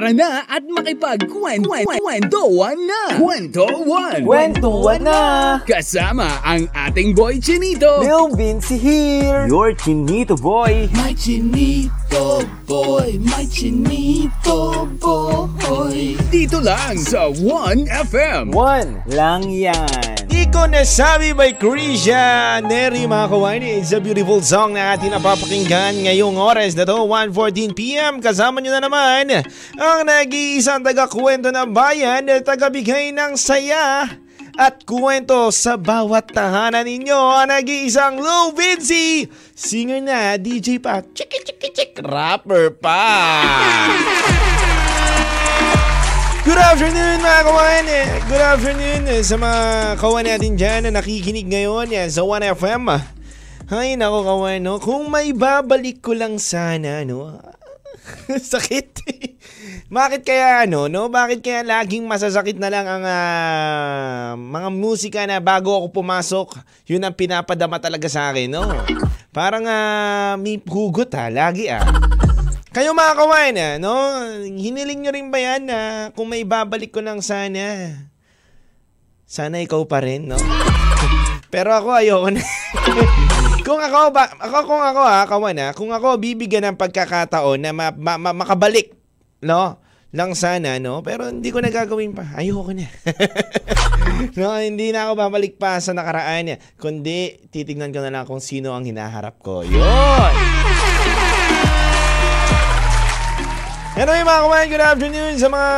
Tara na at makipagkwentuhan na! Kwentuhan! Kwentuhan na! Kasama ang ating boy Chinito! Lil Vinci here! Your Chinito boy! My Chinito boy, my Chinito boy. Dito lang sa 1FM. One lang yan! Di ko nasabi by Krisha Neri mga kawain It's a beautiful song na ating napapakinggan ngayong oras na to 1.14pm Kasama nyo na naman ang nag-iisang taga-kwento ng bayan Taga-bigay ng saya at kwento sa bawat tahanan ninyo. Ang nag-iisang Lou Vinci Singer na, DJ pa, chiki chiki chik, rapper pa Good afternoon mga kawan! Good afternoon sa mga kawan natin dyan na nakikinig ngayon yan sa 1FM. Ay nako kawan, no? kung may babalik ko lang sana, no? Sakit. Bakit kaya ano, no? Bakit kaya laging masasakit na lang ang ah, mga musika na bago ako pumasok, yun ang pinapadama talaga sa akin, no? Parang ah, may hugot ha, lagi ah. Kayo mga kawain, ah, no? Hiniling nyo rin ba yan na kung may babalik ko lang sana? Sana ikaw pa rin, no? Pero ako ayoko na. kung ako ba, ako kung ako ha, kawan ha, kung ako bibigyan ng pagkakataon na ma, ma, ma- makabalik, no? Lang sana, no? Pero hindi ko na gagawin pa. Ayoko na. no, hindi na ako babalik pa sa nakaraan niya. Kundi, titignan ko na lang kung sino ang hinaharap ko. Yun! Hello mga kawan, good afternoon sa mga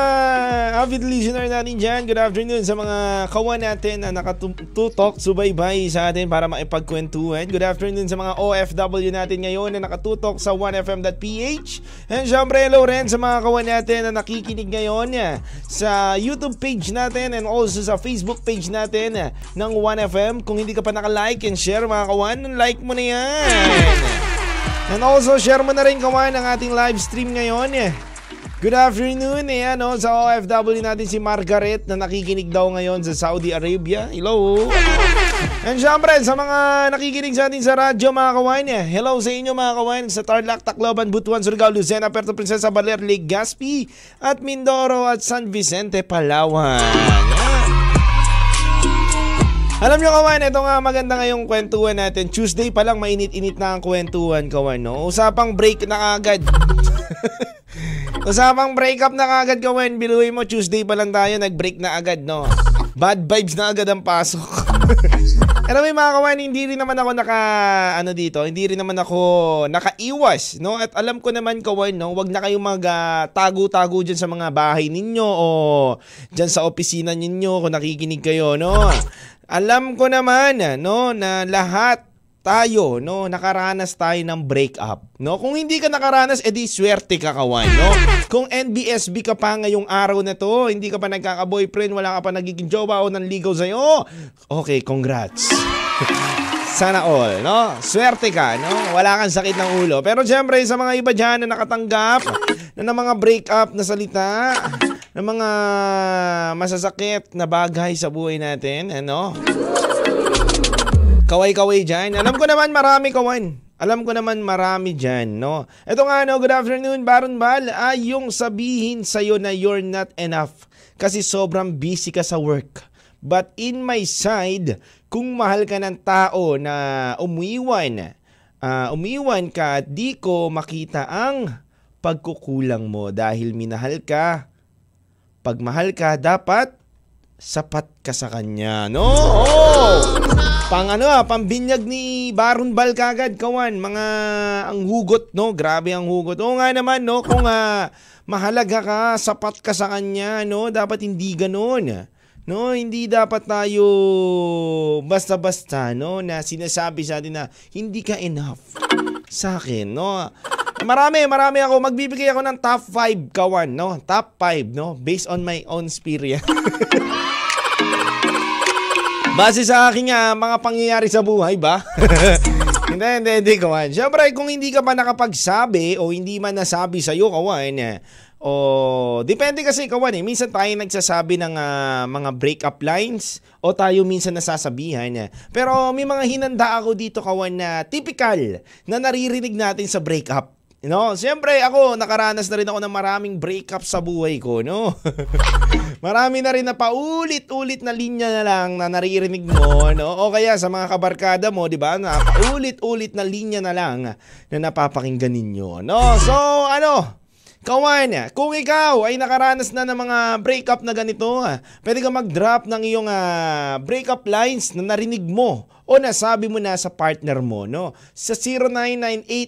avid listener natin dyan. Good afternoon sa mga kawan natin na nakatutok, subaybay sa atin para maipagkwentuhan. Good afternoon sa mga OFW natin ngayon na nakatutok sa 1FM.ph. And syempre, hello rin sa mga kawan natin na nakikinig ngayon sa YouTube page natin and also sa Facebook page natin ng 1FM. Kung hindi ka pa naka-like and share mga kawan, like mo na yan. And also, share mo na rin kawan ang ating live stream ngayon. Good afternoon eh, ano, sa OFW natin si Margaret na nakikinig daw ngayon sa Saudi Arabia. Hello! And syempre, sa mga nakikinig sa atin sa radyo mga kawain eh, hello sa inyo mga kawain sa Tarlac, Tacloban, Butuan, Surigao, Lucena, Puerto Princesa, Baler, Legazpi at Mindoro at San Vicente, Palawan. Alam nyo kawan, ito nga maganda ngayong kwentuhan natin. Tuesday pa lang mainit-init na ang kwentuhan kawan, no? Usapang break na agad. Usapang breakup na kagad kawan. Biluhin mo, Tuesday pa lang tayo, nag-break na agad, no? Bad vibes na agad ang pasok. Alam mo mga kawan, hindi rin naman ako naka, ano dito, hindi rin naman ako nakaiwas, no? At alam ko naman kawan, no? Wag na kayong mag ah, tago-tago dyan sa mga bahay ninyo o dyan sa opisina ninyo kung nakikinig kayo, no? Alam ko naman, no, na lahat tayo, no, nakaranas tayo ng breakup, no? Kung hindi ka nakaranas, edi swerte ka kawan, no? Kung NBSB ka pa ngayong araw na to, hindi ka pa nagkaka-boyfriend, wala ka pa nagiging jowa o nanligaw sa'yo, okay, congrats. Sana all, no? Swerte ka, no? Wala kang sakit ng ulo. Pero syempre, sa mga iba dyan na nakatanggap na ng mga breakup na salita, ng mga masasakit na bagay sa buhay natin, ano? Kaway-kaway dyan. Alam ko naman marami kawan. Alam ko naman marami dyan, no? Ito nga, no, good afternoon, Baron Bal. Ay, yung sabihin sa'yo na you're not enough kasi sobrang busy ka sa work. But in my side, kung mahal ka ng tao na umiwan, ah, umiwan ka, di ko makita ang pagkukulang mo dahil minahal ka. Pag mahal ka, dapat sapat ka sa kanya. No? Oh! Pang ano ah, pambinyag ni Baron Bal kagad, kawan. Mga ang hugot, no? Grabe ang hugot. Oo nga naman, no? Kung ah, mahalaga ka, sapat ka sa kanya, no? Dapat hindi ganon. No, hindi dapat tayo basta-basta, no, na sinasabi sa atin na hindi ka enough sa akin, no. Marami, marami ako. Magbibigay ako ng top 5, kawan, no? Top 5, no? Based on my own experience. Base sa aking ah, mga pangyayari sa buhay ba? hindi, hindi, hindi, kawan. Siyempre, kung hindi ka pa nakapagsabi o hindi man nasabi sa'yo, kawan, eh, o depende kasi kawan eh. Minsan tayo nagsasabi ng ah, mga breakup lines o tayo minsan nasasabihan. eh. Pero may mga hinanda ako dito kawan na typical na naririnig natin sa breakup. No, siyempre ako nakaranas na rin ako ng maraming breakup sa buhay ko, no. Marami na rin na paulit-ulit na linya na lang na naririnig mo, no? O kaya sa mga kabarkada mo, 'di ba? Na paulit-ulit na linya na lang na napapakinggan ninyo, no? So, ano? Kawan, kung ikaw ay nakaranas na ng mga breakup na ganito, pwede ka mag-drop ng iyong uh, breakup lines na narinig mo o nasabi mo na sa partner mo, no? Sa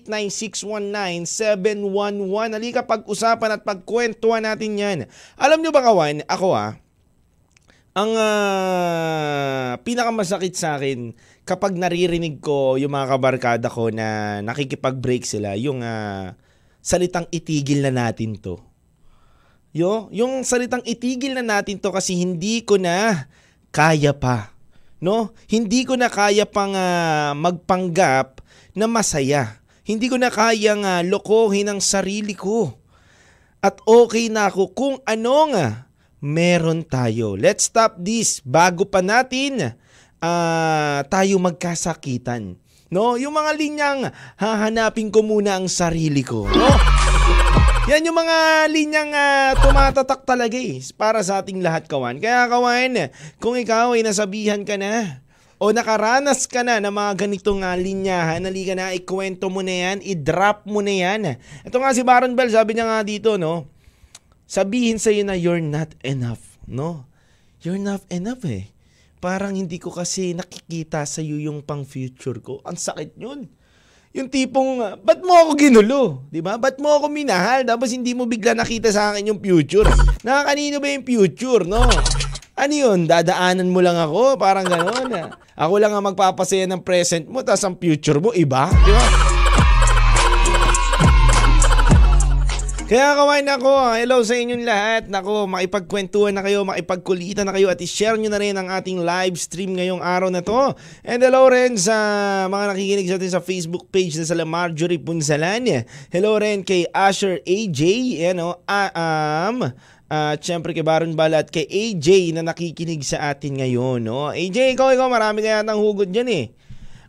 099896197111, halika pag-usapan at pagkwentuhan natin yan. Alam nyo ba kawan, ako ah, ang uh, pinakamasakit sa akin kapag naririnig ko yung mga kabarkada ko na nakikipag-break sila, yung uh, salitang itigil na natin to. Yo, yung salitang itigil na natin to kasi hindi ko na kaya pa. No? Hindi ko na kaya pang uh, magpanggap na masaya. Hindi ko na kayang uh, lokohin ang sarili ko. At okay na ako kung ano nga meron tayo. Let's stop this bago pa natin uh, tayo magkasakitan. No? Yung mga linyang hahanapin ko muna ang sarili ko. No? Yan yung mga linyang uh, tumatatak talaga eh, para sa ating lahat kawan. Kaya kawan, kung ikaw ay nasabihan ka na o nakaranas ka na ng mga ganitong uh, linyahan, nali ka na, ikwento mo na yan, i-drop mo na yan. Ito nga si Baron Bell, sabi niya nga dito, no? Sabihin sa'yo na you're not enough, no? You're not enough eh parang hindi ko kasi nakikita sa iyo yung pang future ko. Ang sakit yun. Yung tipong, ba't mo ako ginulo? Di ba? Ba't mo ako minahal? Tapos hindi mo bigla nakita sa akin yung future. Nakakanino ba yung future, no? Ano yun? Dadaanan mo lang ako? Parang gano'n. Ako lang ang magpapasaya ng present mo, tapos ang future mo, iba? Di ba? Kaya kawain ako, hello sa inyong lahat. Nako, makipagkwentuhan na kayo, makipagkulitan na kayo at i-share nyo na rin ang ating live stream ngayong araw na to. And hello rin sa mga nakikinig sa atin sa Facebook page na sa Marjorie Punsalan. Hello rin kay Asher AJ, ano, uh, um, at uh, syempre kay Baron Bala at kay AJ na nakikinig sa atin ngayon. No? AJ, ikaw, ikaw, marami kaya ng hugot dyan eh.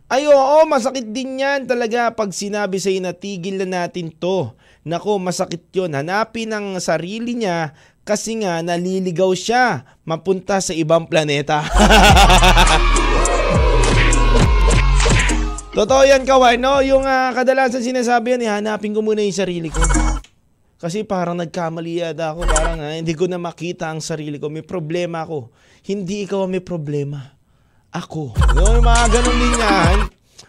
Ay oo, masakit din yan talaga pag sinabi sa'yo na tigil na natin to. Nako, masakit yon Hanapin ang sarili niya kasi nga naliligaw siya mapunta sa ibang planeta. Totoo yan, kawan, no? Yung uh, kadalasan sinasabi yan, eh, hanapin ko muna yung sarili ko. Kasi parang nagkamali yada ako. Parang uh, hindi ko na makita ang sarili ko. May problema ako. Hindi ikaw may problema. Ako. Yung mga ganun linyahan,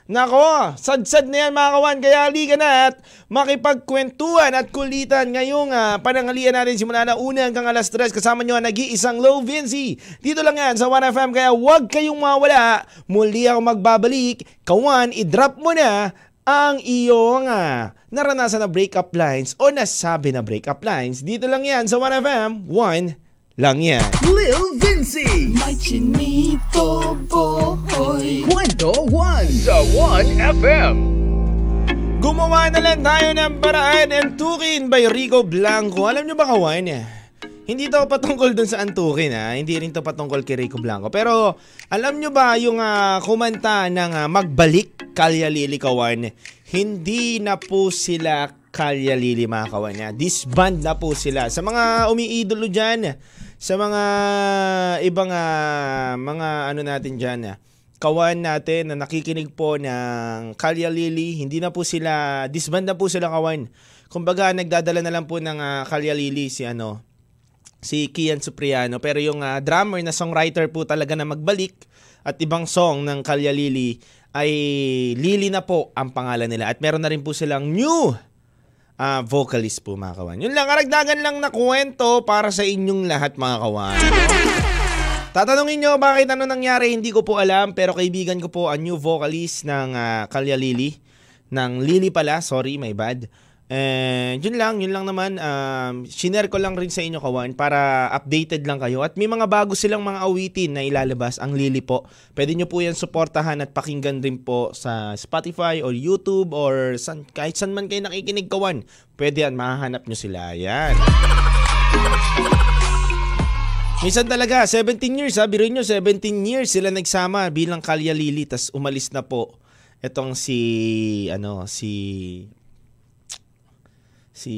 Nako, sad-sad na yan mga kawan. Kaya halika na at makipagkwentuhan at kulitan ngayong uh, panangalian natin simula na una hanggang alas 3 kasama nyo ang nag-iisang Low Vinci. Dito lang yan sa 1FM kaya huwag kayong mawala. Muli ako magbabalik. Kawan, i-drop mo na ang iyong uh, naranasan na breakup lines o nasabi na breakup lines. Dito lang yan sa 1FM 1 lang yan. Lil Vinci! May chinito boy! Kwento 1 sa 1FM! Gumawa na lang tayo ng paraan and tukin by Rico Blanco. Alam nyo ba kawan eh? Hindi to patungkol dun sa antukin ha. Hindi rin to patungkol kay Rico Blanco. Pero alam nyo ba yung uh, kumanta ng uh, Magbalik Kalya Lili Kawan? Hindi na po sila Kalya Lili mga kawan niya. Disband na po sila. Sa mga umiidolo dyan, sa mga ibang uh, mga ano natin diyan uh, kawan natin na nakikinig po ng Kalya Lily, hindi na po sila, disband na po sila kawan. Kumbaga, nagdadala na lang po ng uh, Kalya Lily si ano, si Kian Supriano. Pero yung uh, drummer na songwriter po talaga na magbalik at ibang song ng Kalya Lily ay Lily na po ang pangalan nila. At meron na rin po silang new uh, vocalist po mga kawan. Yun lang, karagdagan lang na kwento para sa inyong lahat mga kawan. Tatanungin nyo bakit ano nangyari, hindi ko po alam, pero kaibigan ko po ang new vocalist ng uh, Kalya Lily. Ng Lily pala, sorry, my bad. And yun lang, yun lang naman. Um, shinare ko lang rin sa inyo kawan para updated lang kayo. At may mga bago silang mga awitin na ilalabas ang Lily po. Pwede nyo po yan suportahan at pakinggan din po sa Spotify or YouTube or san, kahit saan man kayo nakikinig kawan. Pwede yan, mahahanap nyo sila. Yan. Minsan talaga, 17 years, sabi rin nyo, 17 years sila nagsama bilang Kalya Lily, tas umalis na po. Itong si, ano, si si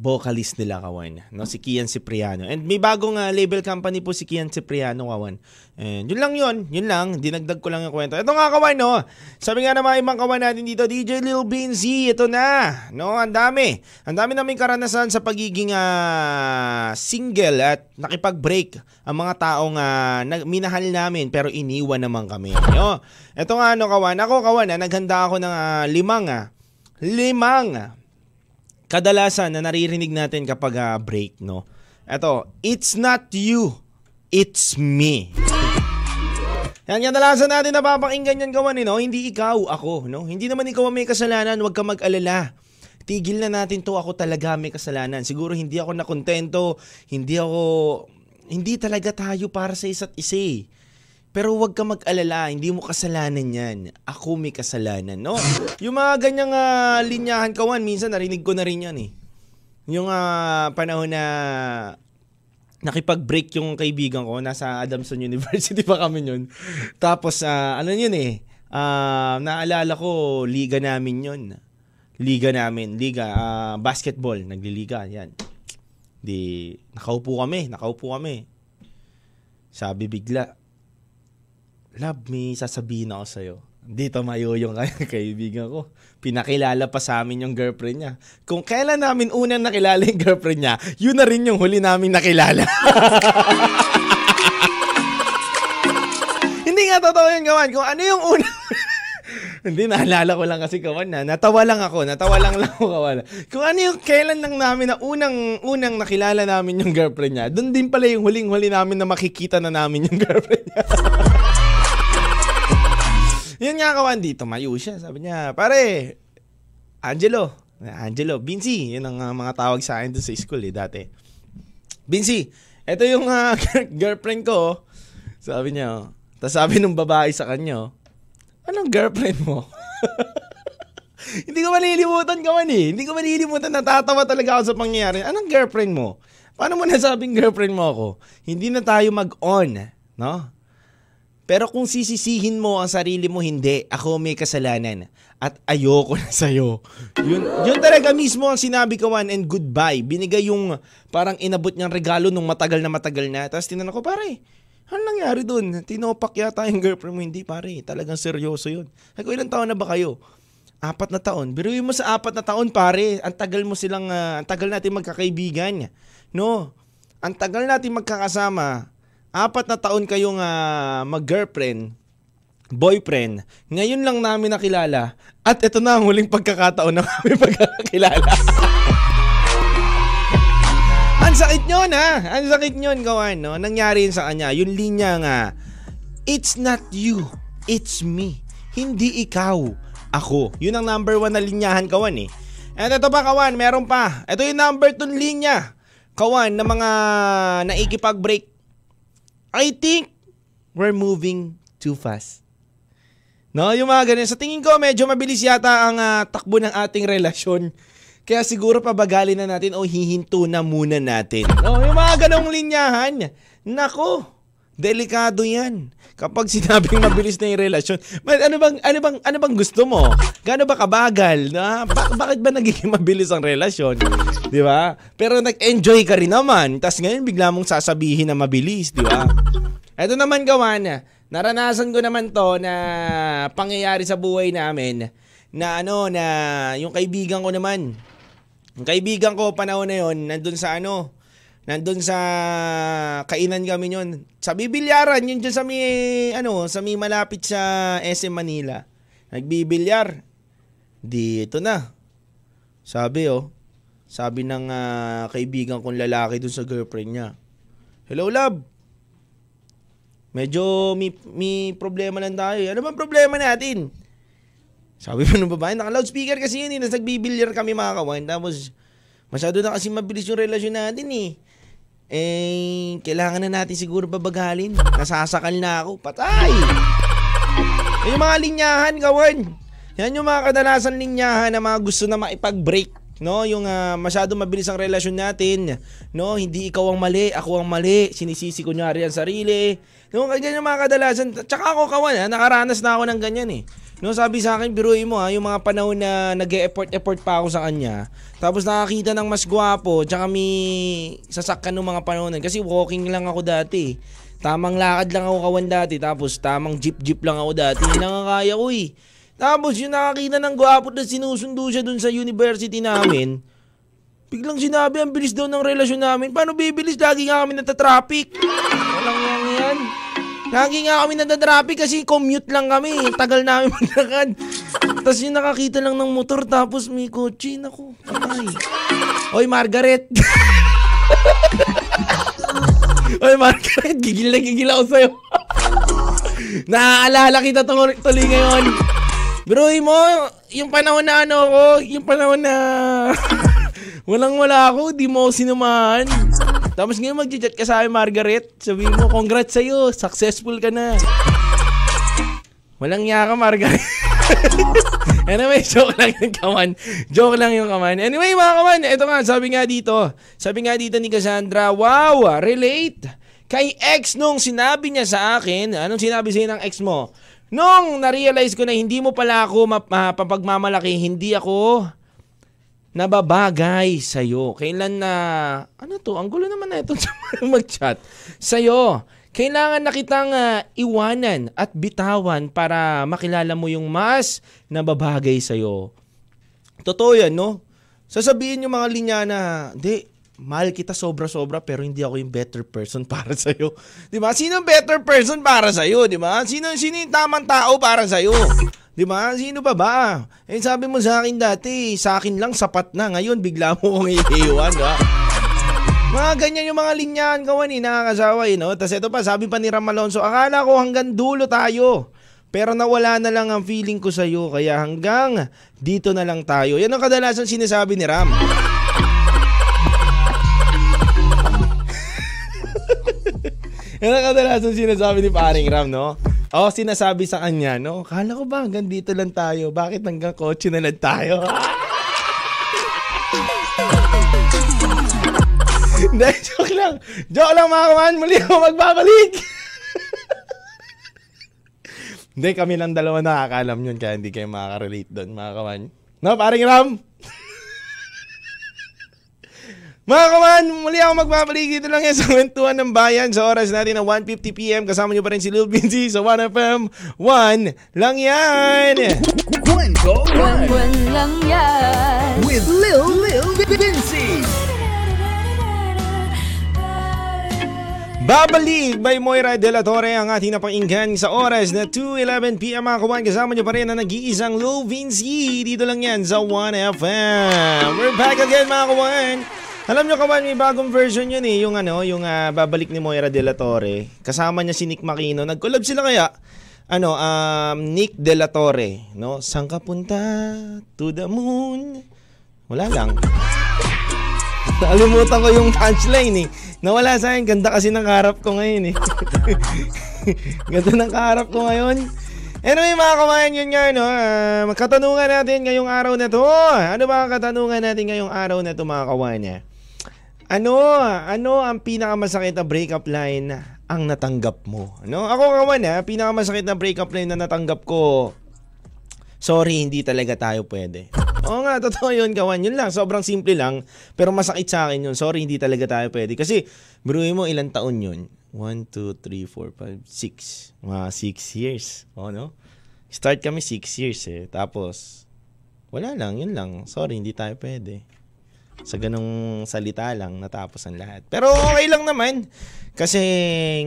vocalist nila kawan, no? Si Kian Cipriano. And may bagong uh, label company po si Kian Cipriano kawan. And yun lang yun, yun lang, dinagdag ko lang yung kwento. Ito nga kawan, no? Sabi nga na mga ibang kawan natin dito, DJ Lil Beansy, ito na. No, ang dami. Ang dami naming karanasan sa pagiging uh, single at nakipag-break ang mga taong uh, minahal namin pero iniwan naman kami. No? Ito nga ano kawan, ako kawan, ah, naghanda ako ng uh, limang, uh, limang kadalasan na naririnig natin kapag uh, break, no? Ito, it's not you, it's me. Yan, kadalasan natin napapakinggan yan gawan, eh, no? Hindi ikaw, ako, no? Hindi naman ikaw may kasalanan, huwag ka mag-alala. Tigil na natin to, ako talaga may kasalanan. Siguro hindi ako nakontento, hindi ako, hindi talaga tayo para sa isa't isa eh. Pero huwag ka mag-alala, hindi mo kasalanan yan. Ako may kasalanan, no? Yung mga ganyang uh, linyahan kawan, minsan narinig ko na rin yan eh. Yung uh, panahon na nakipag-break yung kaibigan ko, nasa Adamson University pa kami yun. Tapos, uh, ano yun eh, uh, naalala ko, liga namin yun. Liga namin, liga, uh, basketball, nagliliga, yan. Di, nakaupo kami, nakaupo kami. Sabi bigla, Love, may sasabihin ako sa'yo. Dito mayo yung kaibigan ko. Pinakilala pa sa amin yung girlfriend niya. Kung kailan namin unang nakilala yung girlfriend niya, yun na rin yung huli namin nakilala. Hindi nga totoo yun, Gawan. Kung ano yung unang... Hindi, naalala ko lang kasi kawan na. Natawa lang ako. Natawa lang lang ako kawan. Kung ano yung kailan lang namin na unang, unang nakilala namin yung girlfriend niya, doon din pala yung huling-huli namin na makikita na namin yung girlfriend niya. Yun nga kawan dito, mayo siya. Sabi niya, pare, Angelo, Angelo, Binsi, yun ang uh, mga tawag sa akin doon sa school eh, dati. Binsi, ito yung uh, girlfriend ko. Sabi niya, oh. tapos sabi nung babae sa kanya, anong girlfriend mo? Hindi ko malilimutan ka man eh. Hindi ko malilimutan. Natatawa talaga ako sa pangyayari. Anong girlfriend mo? Paano mo nasabing girlfriend mo ako? Hindi na tayo mag-on. No? Pero kung sisisihin mo ang sarili mo, hindi. Ako may kasalanan. At ayoko na sa'yo. Yun, yun talaga mismo ang sinabi ko one and goodbye. Binigay yung parang inabot niyang regalo nung matagal na matagal na. Tapos tinanong ko, pare, ano nangyari dun? Tinopak yata yung girlfriend mo. Hindi pare, talagang seryoso yun. Ako, ilang taon na ba kayo? Apat na taon. Biruin mo sa apat na taon, pare. Ang tagal mo silang, uh, ang tagal natin magkakaibigan. No? Ang tagal natin magkakasama apat na taon kayong uh, mag-girlfriend, boyfriend, ngayon lang namin nakilala at ito na ang huling pagkakataon na kami pagkakilala. ang sakit nyo na. Ang sakit nyo, gawan, no? Nangyari sa kanya. Yung linya nga, it's not you, it's me. Hindi ikaw, ako. Yun ang number one na linyahan, kawan eh. And ito pa, kawan, meron pa. Ito yung number two linya. Kawan, na mga naikipag-break I think we're moving too fast. No, yung mga ganyan. Sa tingin ko, medyo mabilis yata ang uh, takbo ng ating relasyon. Kaya siguro pabagalin na natin o hihinto na muna natin. No, yung mga ganong linyahan. Nako, delikado yan. Kapag sinabing mabilis na yung relasyon, but ano bang ano bang ano bang gusto mo? Gaano ba kabagal? Na ba- bakit ba nagiging mabilis ang relasyon? 'Di ba? Pero nag-enjoy ka rin naman. Tapos ngayon bigla mong sasabihin na mabilis, 'di ba? Ito naman gawan, naranasan ko naman 'to na pangyayari sa buhay namin na ano na yung kaibigan ko naman. Yung kaibigan ko panahon na 'yon, nandun sa ano, Nandun sa kainan kami yon. Sa bibilyaran, yun dyan sa may, ano, sa may malapit sa SM Manila. Nagbibilyar. Dito na. Sabi oh, sabi ng uh, kaibigan kong lalaki dun sa girlfriend niya. Hello love. Medyo may, may problema lang tayo. Ano bang problema natin? Sabi mo ng babae, naka-loudspeaker kasi yun eh. Nagbibilyar kami mga kawan. Tapos, masyado na kasi mabilis yung relasyon natin eh eh, kailangan na natin siguro babagalin. Nasasakal na ako. Patay! Yung mga linyahan, kawan. Yan yung mga kadalasan linyahan na mga gusto na maipag-break. No? Yung uh, masyado mabilis ang relasyon natin, no? Hindi ikaw ang mali, ako ang mali, sinisisi ko nyari ang sarili. No, ganyan yung mga kadalasan. Tsaka ako kawan, ha? nakaranas na ako ng ganyan eh. No, sabi sa akin, biruin mo ha, yung mga panahon na nag-e-effort-effort pa ako sa kanya. Tapos nakakita ng mas gwapo, tsaka may sasakyan ng mga panahon. Kasi walking lang ako dati. Tamang lakad lang ako kawan dati. Tapos tamang jeep-jeep lang ako dati. Hindi lang kaya ko eh. Tapos yung nakakita ng gwapo na sinusundo siya dun sa university namin, biglang sinabi ang bilis daw ng relasyon namin. Paano bibilis? Lagi nga kami natatraffic. Walang yang yan. Lagi nga kami natatraffic kasi commute lang kami. Tagal namin maglakad. Tapos yung nakakita lang ng motor tapos may kotse. Naku, patay. Oy, Margaret. Oy, Margaret, gigil na gigil ako sa'yo. Naaalala kita tuloy ngayon. Bro, mo, yung panahon na ano ko, yung panahon na walang wala ako, di mo sinumahan. Tapos ngayon mag-chat ka sa akin, Margaret. Sabi mo, congrats sa'yo, successful ka na. Walang niya ka, Margaret. anyway, joke lang yung kaman. Joke lang yung kaman. Anyway, mga kaman, ito nga, sabi nga dito. Sabi nga dito ni Cassandra, wow, relate. Kay ex nung sinabi niya sa akin, anong sinabi sa'yo ng ex mo? Nung na-realize ko na hindi mo pala ako mapapagmamalaki, hindi ako nababagay sa'yo. Kailan na, ano to, ang gulo naman na ito mag-chat. Sa'yo, kailangan na kitang uh, iwanan at bitawan para makilala mo yung mas nababagay sa'yo. Totoo yan, no? Sasabihin yung mga linya na, di, mahal kita sobra-sobra pero hindi ako yung better person para sa iyo. 'Di ba? Sino ang better person para sa iyo, 'di ba? Sino sino yung tamang tao para sa iyo? 'Di ba? Sino ba ba? Eh sabi mo sa akin dati, sa akin lang sapat na. Ngayon bigla mo kong iiwan, 'di ba? Mga ganyan yung mga linyahan kawan eh, nakakasawa eh, no? Tapos ito pa, sabi pa ni Ram Alonso, akala ko hanggang dulo tayo. Pero nawala na lang ang feeling ko sa iyo, kaya hanggang dito na lang tayo. Yan ang kadalasan sinasabi ni Ram. Yan ang kadalasan sinasabi ni paring Ram, no? Oh, sinasabi sa kanya, no? Kala ko ba hanggang dito lang tayo? Bakit hanggang kotse na lang tayo? Hindi, joke lang. Joke lang mga kaman. Muli ako magbabalik. Hindi, kami lang dalawa nakakalam yun kaya hindi kayo makaka-relate doon mga kaman. No, paring Ram? Mga kaman, muli ako magbabalik dito lang yan sa Kwentuhan ng Bayan sa oras natin na 1.50pm. Kasama nyo pa rin si Lil Vinci sa 1FM. 1 lang yan! Kwento 1 lang yan! With Lil Lil Vinci! Babalik by Moira De La Torre ang ating napakinggan sa oras na 2.11pm mga kawan. Kasama nyo pa rin na nag-iisang Lil Vinci. Dito lang yan sa 1FM. We're back again mga kawan. Alam nyo kawan, may bagong version yun eh. Yung ano, yung uh, babalik ni Moira De La Torre. Kasama niya si Nick Makino. Nag-collab sila kaya? Ano, um, Nick De La Torre. No? Saan ka? To the moon. Wala lang. Nakalimutan ko yung punchline eh. Nawala sa akin. Ganda kasi ng harap ko ngayon eh. Ganda ng harap ko ngayon. Anyway mga kamayan yun nga no, uh, katanungan natin ngayong araw na to. Ano ba ang katanungan natin ngayong araw na to mga kawan? Ano, ano ang pinakamasakit na breakup line ang natanggap mo? No? Ako kawan ha, pinakamasakit na breakup line na natanggap ko, sorry, hindi talaga tayo pwede. Oo nga, totoo yun, kawan. Yun lang, sobrang simple lang. Pero masakit sa akin yun. Sorry, hindi talaga tayo pwede. Kasi, biruin mo ilang taon yun. 1, 2, 3, 4, 5, 6. Mga 6 years. O, no? Start kami 6 years eh. Tapos, wala lang, yun lang. Sorry, hindi tayo pwede. Sa ganong salita lang, natapos ang lahat. Pero okay lang naman. Kasi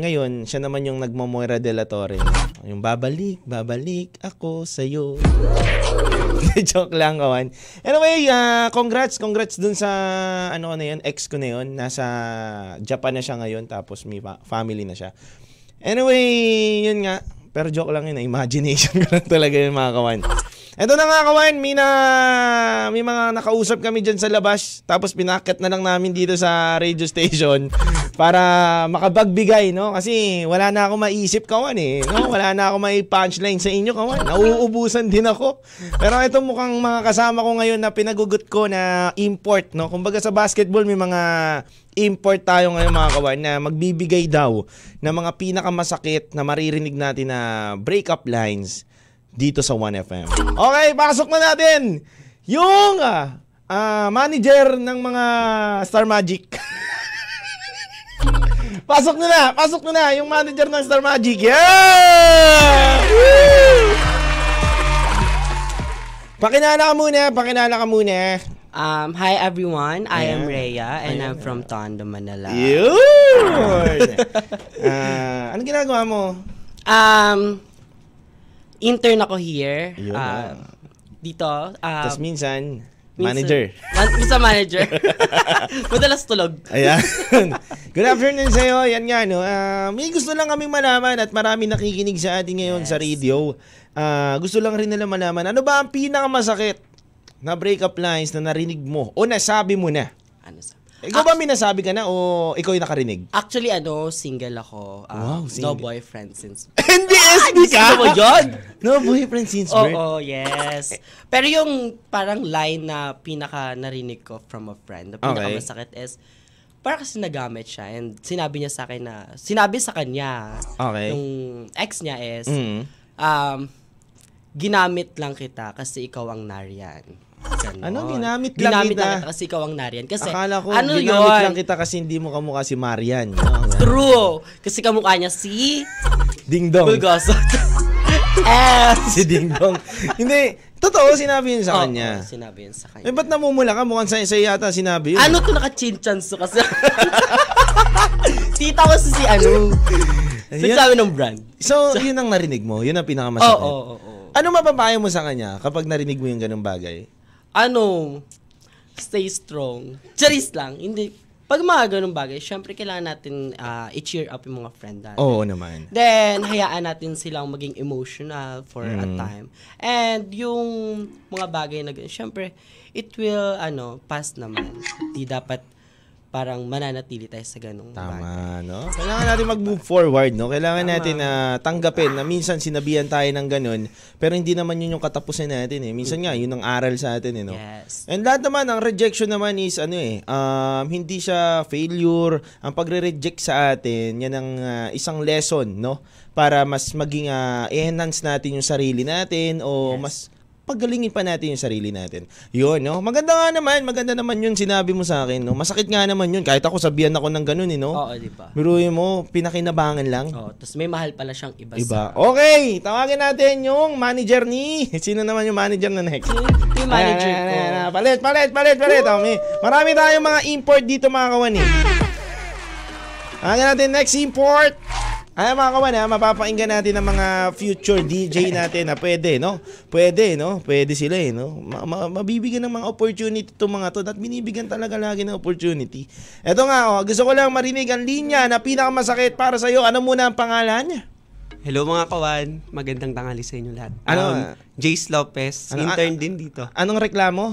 ngayon, siya naman yung nagmamora de la Torre. Yung babalik, babalik ako sa'yo. Joke lang, kawan. Anyway, uh, congrats, congrats dun sa, ano na yun, ex ko na yun. Nasa Japan na siya ngayon, tapos may family na siya. Anyway, yun nga. Pero joke lang yun, imagination ko lang talaga yun mga kawan. Eto na nga kawan, may, na, may mga nakausap kami dyan sa labas. Tapos pinakit na lang namin dito sa radio station para makabagbigay, no? Kasi wala na ako maisip kawan eh. No? Wala na ako may punchline sa inyo kawan. Nauubusan din ako. Pero ito mukhang mga kasama ko ngayon na pinagugot ko na import, no? Kumbaga sa basketball may mga import tayo ngayon mga kawan na magbibigay daw ng mga pinakamasakit na maririnig natin na breakup lines dito sa 1FM. Okay, pasok na natin yung ah, manager ng mga Star Magic. pasok na na, pasok na na yung manager ng Star Magic. Yeah! Woo! Pakilala ka muna, pakilala ka muna. Um, hi everyone, I am Ayan. Rhea and I'm from Tondo, Manila. Yun! Ah, anong ginagawa mo? Um, intern ako here. Yun, Uh, dito. Uh, Tapos minsan, manager. Man, minsan manager. Madalas tulog. Ayan. Good afternoon sa iyo. Yan nga no. Ah, may gusto lang kaming malaman at marami nakikinig sa atin ngayon sa radio. Ah, gusto lang rin nila malaman ano ba ang pinakamasakit na breakup lines na narinig mo o nasabi mo na? Ano sa? Ikaw ba may nasabi ka na o ikaw yung nakarinig? Actually, ano, single ako. Wow, Uh, single. No boyfriend since... Hindi SB ka? Gusto mo yun? No boyfriend since birth. Oo, yes. Pero yung parang line na pinaka narinig ko from a friend, na pinaka masakit is, para kasi nagamit siya and sinabi niya sa akin na, sinabi sa kanya, Okay. yung ex niya is, Mm. um, ginamit lang kita kasi ikaw ang nariyan. Ganon. Ano, ginamit lang ginamit kita? kita kasi ikaw ang nariyan. Kasi, Akala ko ano ginamit yun? lang kita kasi hindi mo kamukha si Marian. No? True. Kasi kamukha niya si Ding dong. Bulgoso. eh, si Ding dong. hindi. Totoo, sinabi yun sa Oo, kanya. oo, sinabi yun sa Eh, kanya. ba't namumula ka? Mukhang sa isa yata sinabi yun. Ano to naka-chin-chans to kasi? Tita ko si si ano. Nagsabi ng brand. So, yun ang narinig mo. Yun ang Oo, pinakamasakit. oo, oo, oo. Ano mapapayo mo sa kanya kapag narinig mo yung ganung bagay? Ano, stay strong. Charis lang. Hindi, pag mga ganun bagay, syempre kailangan natin ah, i-cheer up yung mga friend natin. Oo naman. Then, hayaan natin silang maging emotional for a Mm. time. And yung mga bagay na ganun, syempre, it will, ano, pass naman. Di dapat parang mananatili tayo sa ganung bagay. Tama, no? Kailangan natin mag-move forward, no? Kailangan natin na tanggapin na minsan sinabihan tayo ng ganun, pero hindi naman yun yung katapusan natin, eh. Minsan nga, yun ang aral sa atin, eh, no? Yes. And lahat naman, ang rejection naman is, ano eh, um, hindi siya failure. Ang pagre-reject sa atin, yan ang ah, isang lesson, no? Para mas maging, ah, enhance natin yung sarili natin o Yes. mas paggalingin pa natin yung sarili natin. Yun, no? Maganda nga naman, maganda naman yun sinabi mo sa akin, no? Masakit nga naman yun. Kahit ako sabihan ako ng ganun, eh, no? Oo, di ba? Biruin mo, pinakinabangan lang. Oh, tapos may mahal pala siyang iba, Iba. sa... Okay, tawagin natin yung manager ni... Sino naman yung manager na next? Yung manager ko. Palit, palit, palit, palit. Oh, may, marami tayong mga import dito mga kawan eh. Tawagin natin next import. Ay mga kawan ha, mapapakinggan natin ng mga future DJ natin na pwede, no? Pwede, no? Pwede sila eh, no? Ma- ma- mabibigyan ng mga opportunity itong mga to at binibigyan talaga lagi ng opportunity. Eto nga, oh, gusto ko lang marinig ang linya na pinakamasakit para sa'yo. Ano muna ang pangalan niya? Hello mga kawan, magandang tanghali sa inyo lahat. Ano? Um, Jace Lopez, Ano, intern ah, din dito. Anong reklamo?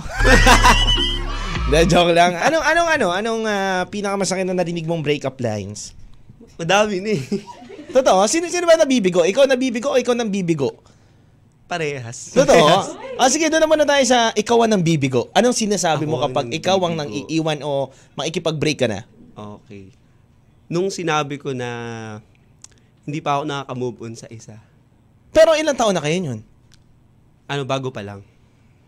De, joke lang. Anong anong ano? Anong ah, pinakamasakit na narinig mong breakup lines? Madami na eh. Totoo? Sino sino ba nabibigo? Ikaw nabibigo o ikaw nang bibigo? Parehas. Totoo? Ah, sige, doon naman na tayo sa ikaw ang nang bibigo. Anong sinasabi mo Ako kapag ang ikaw ang nang bibigo. iiwan o makikipag-break ka na? Okay. Nung sinabi ko na hindi pa ako nakaka-move on sa isa, Pero ilang taon na kayo yun? ano, bago pa lang.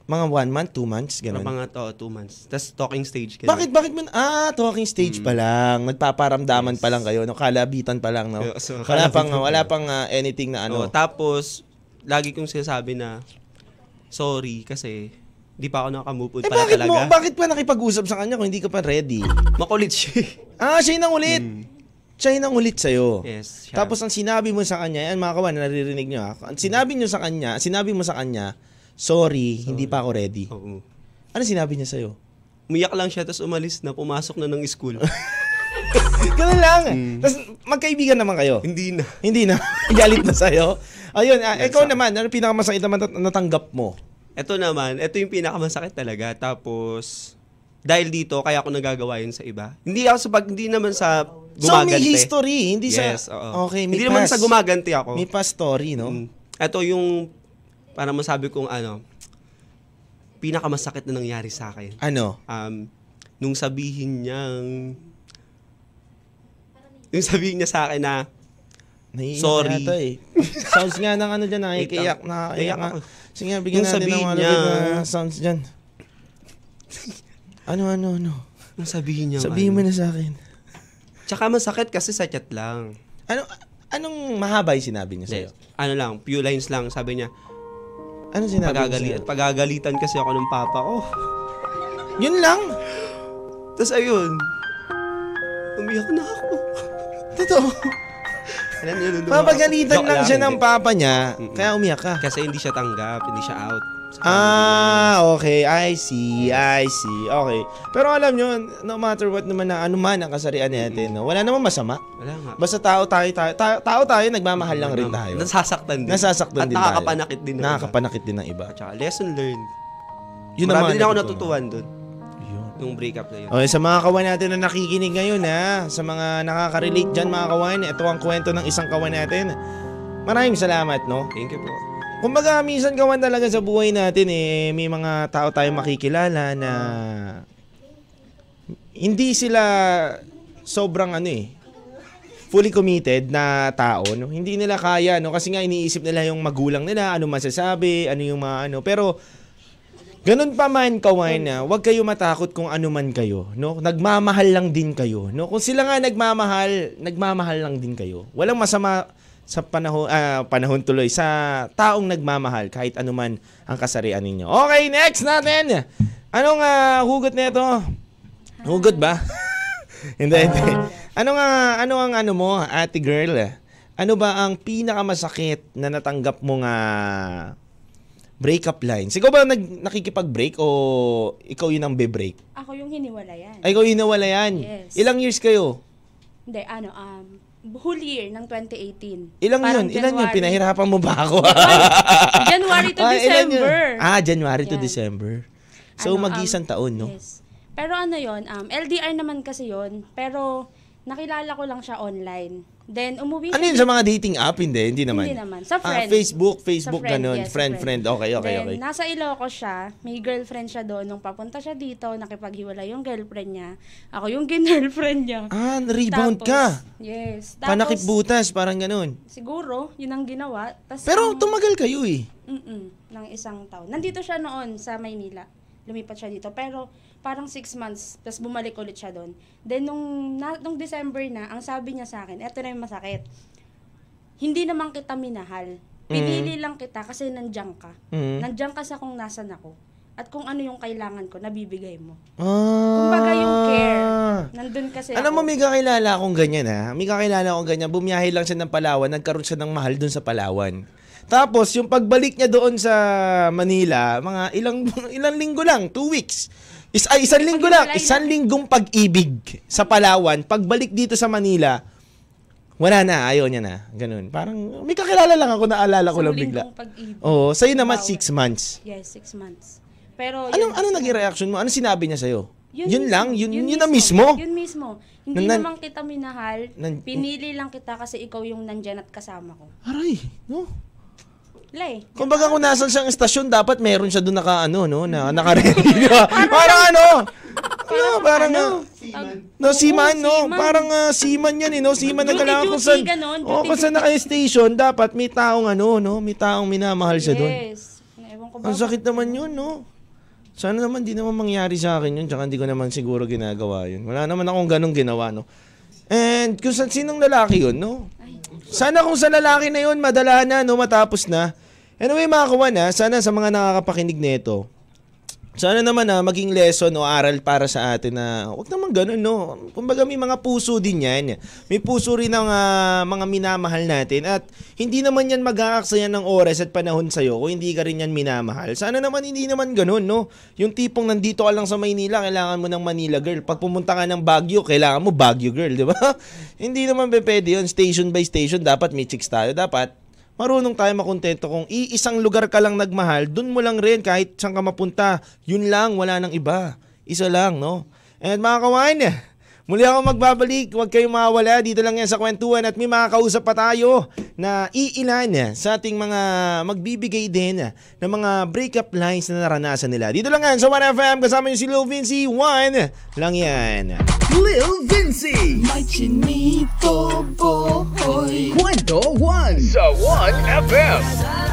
Mga one month, two months, Ganun. gano'n? Mga to, two months. Tapos talking stage ka Bakit, bakit mo, ah, talking stage pa lang. Nagpaparamdaman pa lang kayo, no? Kalabitan pa lang, no? So, wala pang, pa wala pang ah, anything na Ano? ano. tapos, lagi kong sinasabi na, sorry kasi hindi pa ako nakaka-move on Eh pala bakit talaga. mo, bakit pa nakipag-usap sa kanya kung hindi ka pa ready? Makulit siya. Ah, siya yung nangulit. Siya yung nangulit sa'yo. Yes. Siya. Tapos ang sinabi mo sa kanya, yan mga kawan, naririnig nyo ha. Ang sinabi nyo sa kanya, sinabi mo sa kanya, sorry, hindi pa ako ready. Oo. Ano sinabi niya sa'yo? Umiyak lang siya, tapos umalis na, pumasok na ng school. Ganun lang. Hmm. Tapos magkaibigan naman kayo. hindi na. Hindi na. Galit na sa'yo. Ayun, ah, ikaw naman, ano pinakamasakit naman nat- natanggap mo? Ito naman, ito yung pinakamasakit talaga. Tapos, dahil dito, kaya ako nagagawa yun sa iba. Hindi ako sa pag, hindi naman sa So gumaganti. may history, hindi yes, sa... oo. Okay, may Hindi naman past. sa gumaganti ako. May past story, no? Mm. Ito yung, para masabi kong ano, pinakamasakit na nangyari sa akin. Ano? Um, nung sabihin niyang, yung sabihin niya sa akin na, Naiiyak Sorry. yata eh. Sounds nga ng ano dyan, nakikiyak, Wait lang. nakaiyak Iyak nga. ako. Sige nga, bigyan natin ng niya- na sounds dyan. Ano, ano, ano? nung sabihin niya, Sabihin mo ano, na sa akin. Tsaka masakit kasi sa chat lang. Ano, anong mahaba yung sinabi niya sa'yo? Hindi. Ano lang, few lines lang. Sabi niya, Anong sinabi niya pagagali, sa'yo? pagagalitan kasi ako ng papa ko. Yun lang? Tapos ayun, umiyak na ako. Totoo. Alam niyo. Papagalitan Joke lang siya ng hindi. papa niya, Mm-mm. kaya umiyak ka. Kasi hindi siya tanggap, hindi siya out. Ah, okay. I see. I see. Okay. Pero alam nyo, no matter what naman na ano man ang kasarian natin, no? wala namang masama. Wala nga. Basta tao tayo, tayo, tayo, tao tayo, nagmamahal lang rin tayo. Nasasaktan din. Nasasaktan At din tayo. nakakapanakit din. ng. Nakakapanakit din ng iba. At saka, lesson learned. Yun Marami naman din ako natutuwan dun. Yun. Nung breakup na yun. Okay, sa mga kawan natin na nakikinig ngayon ha, sa mga nakaka-relate dyan mga kawan, ito ang kwento ng isang kawan natin. Maraming salamat, no? Thank you po. Kumbaga, minsan kawan talaga sa buhay natin eh, may mga tao tayong makikilala na hindi sila sobrang ano eh, fully committed na tao, no? Hindi nila kaya, no? Kasi nga iniisip nila yung magulang nila, ano masasabi, ano yung mga ano. Pero, ganun pa man, kawan, na huwag kayo matakot kung ano man kayo, no? Nagmamahal lang din kayo, no? Kung sila nga nagmamahal, nagmamahal lang din kayo. Walang masama sa panahon, ah, panahon tuloy sa taong nagmamahal kahit anuman ang kasarian ninyo. Okay, next natin. Anong ah, hugot nito? Hugot ba? hindi, hindi. Ano nga, ano ang ano mo, ate girl? Ano ba ang pinakamasakit na natanggap mo nga breakup lines? Ikaw ba nag, nakikipag-break o ikaw yun ang be-break? Ako yung hiniwalayan. Ay, ikaw yun nawala yan. Yes. Ilang years kayo? Hindi, ano, um, whole year ng 2018. Ilang Parang yun? Ilan yun? January- Pinahirapan mo ba ako? January to Ah? December. Ah, January to Yan. December. So, Ano, um, mag-isang taon, no? Yes. Pero ano yon um, LDR naman kasi yon Pero, nakilala ko lang siya online. Then, umuwi Ano siya yun sa mga dating app? Hindi, hindi naman. Hindi naman. Sa Ah, friend. Facebook, Facebook, Sa friend, ganun. yes, sa friend, friend. Okay, okay, Then, okay. nasa Ilocos siya. May girlfriend siya doon. Nung papunta siya dito, nakipaghiwalay yung girlfriend niya. Ako yung girlfriend niya. Ah, rebound Tapos, ka. Yes. Tapos, Panakip butas, parang ganun. Siguro, yun ang ginawa. Tas Pero ang- tumagal kayo eh. Mm-mm, ng isang taon. Nandito siya noon sa Maynila. Lumipat siya dito. Pero parang six months, tapos bumalik ulit siya doon. Then nung, na, nung December na, ang sabi niya sa akin, eto na yung masakit. Hindi naman kita minahal. Pinili lang kita kasi nandiyan ka. Mhm. Nandiyan ka sa kung nasan ako. At kung ano yung kailangan ko, nabibigay mo. Ah. Kumbaga yung care. Nandun kasi Alam ako. mo, may kakilala akong ganyan ha. May kakilala akong ganyan. Bumiyahe lang siya ng Palawan. Nagkaroon siya ng mahal dun sa Palawan. Tapos, yung pagbalik niya doon sa Manila, mga ilang ilang linggo lang, two weeks. Is, ay, isang linggo lang, isang linggong pag-ibig sa Palawan. Pagbalik dito sa Manila, wala na, ayaw niya na. Ganun. Parang, may kakilala lang ako, naalala ko lang bigla. pag-ibig. Oo, sa'yo naman, Wow. six months. Yes, six months. Pero Anong, yun, ano naging reaction mo? Ano sinabi niya sa'yo? Yun, mismo, lang? Yun, yun, na mismo? Yun mismo. Hindi Nan- naman kita minahal. Nan- pinili lang kita kasi ikaw yung nandyan at kasama ko. Aray, no? Lay. Kumbaga kung nasan siyang estasyon, dapat meron siya doon naka, ano, no, na, naka-ready. parang ano? Ano, parang, ano? ah, no, seaman, no? seaman. Parang ah, seaman yan, eh, no? Seaman na Duty, kailangan kung duty, saan, ganon, oh, kung saan naka-station, dapat may taong ano, no? May taong minamahal siya doon. Yes. Ewan ko ba? Ang sakit naman yun, no? Sana naman di naman mangyari sa akin yun, tsaka hindi ko naman siguro ginagawa yun. Wala naman akong ganong ginawa, no? And kung sa sinong lalaki yun, no? Sana kung sa lalaki na yun, madala na, no? Matapos na. Anyway, mga kawan, ha? Sana sa mga nakakapakinig nito, sana naman na maging lesson o aral para sa atin na wag naman ganun, no? Kumbaga may mga puso din yan. May puso rin ng ah, mga minamahal natin at hindi naman yan mag-aaksaya ng oras at panahon sa'yo kung hindi ka rin yan minamahal. Sana naman hindi naman ganun, no? Yung tipong nandito ka lang sa Maynila, kailangan mo ng Manila girl. Pag pumunta ka ng Baguio, kailangan mo Baguio girl, di ba? hindi naman pwede yun. Station by station, dapat may chicks tayo. Dapat marunong tayo makontento kung iisang lugar ka lang nagmahal, dun mo lang rin kahit saan ka mapunta. Yun lang, wala nang iba. Isa lang, no? And mga kawan, muli ako magbabalik. Huwag kayong mawala. Dito lang yan sa kwentuhan at may mga kausap pa tayo na iilan sa ating mga magbibigay din ng mga breakup lines na naranasan nila. Dito lang yan sa 1FM. Kasama yung si Lil Vinci. One lang yan. Lil Vinci. My chinito boy. Kwento 1 sa 1FM.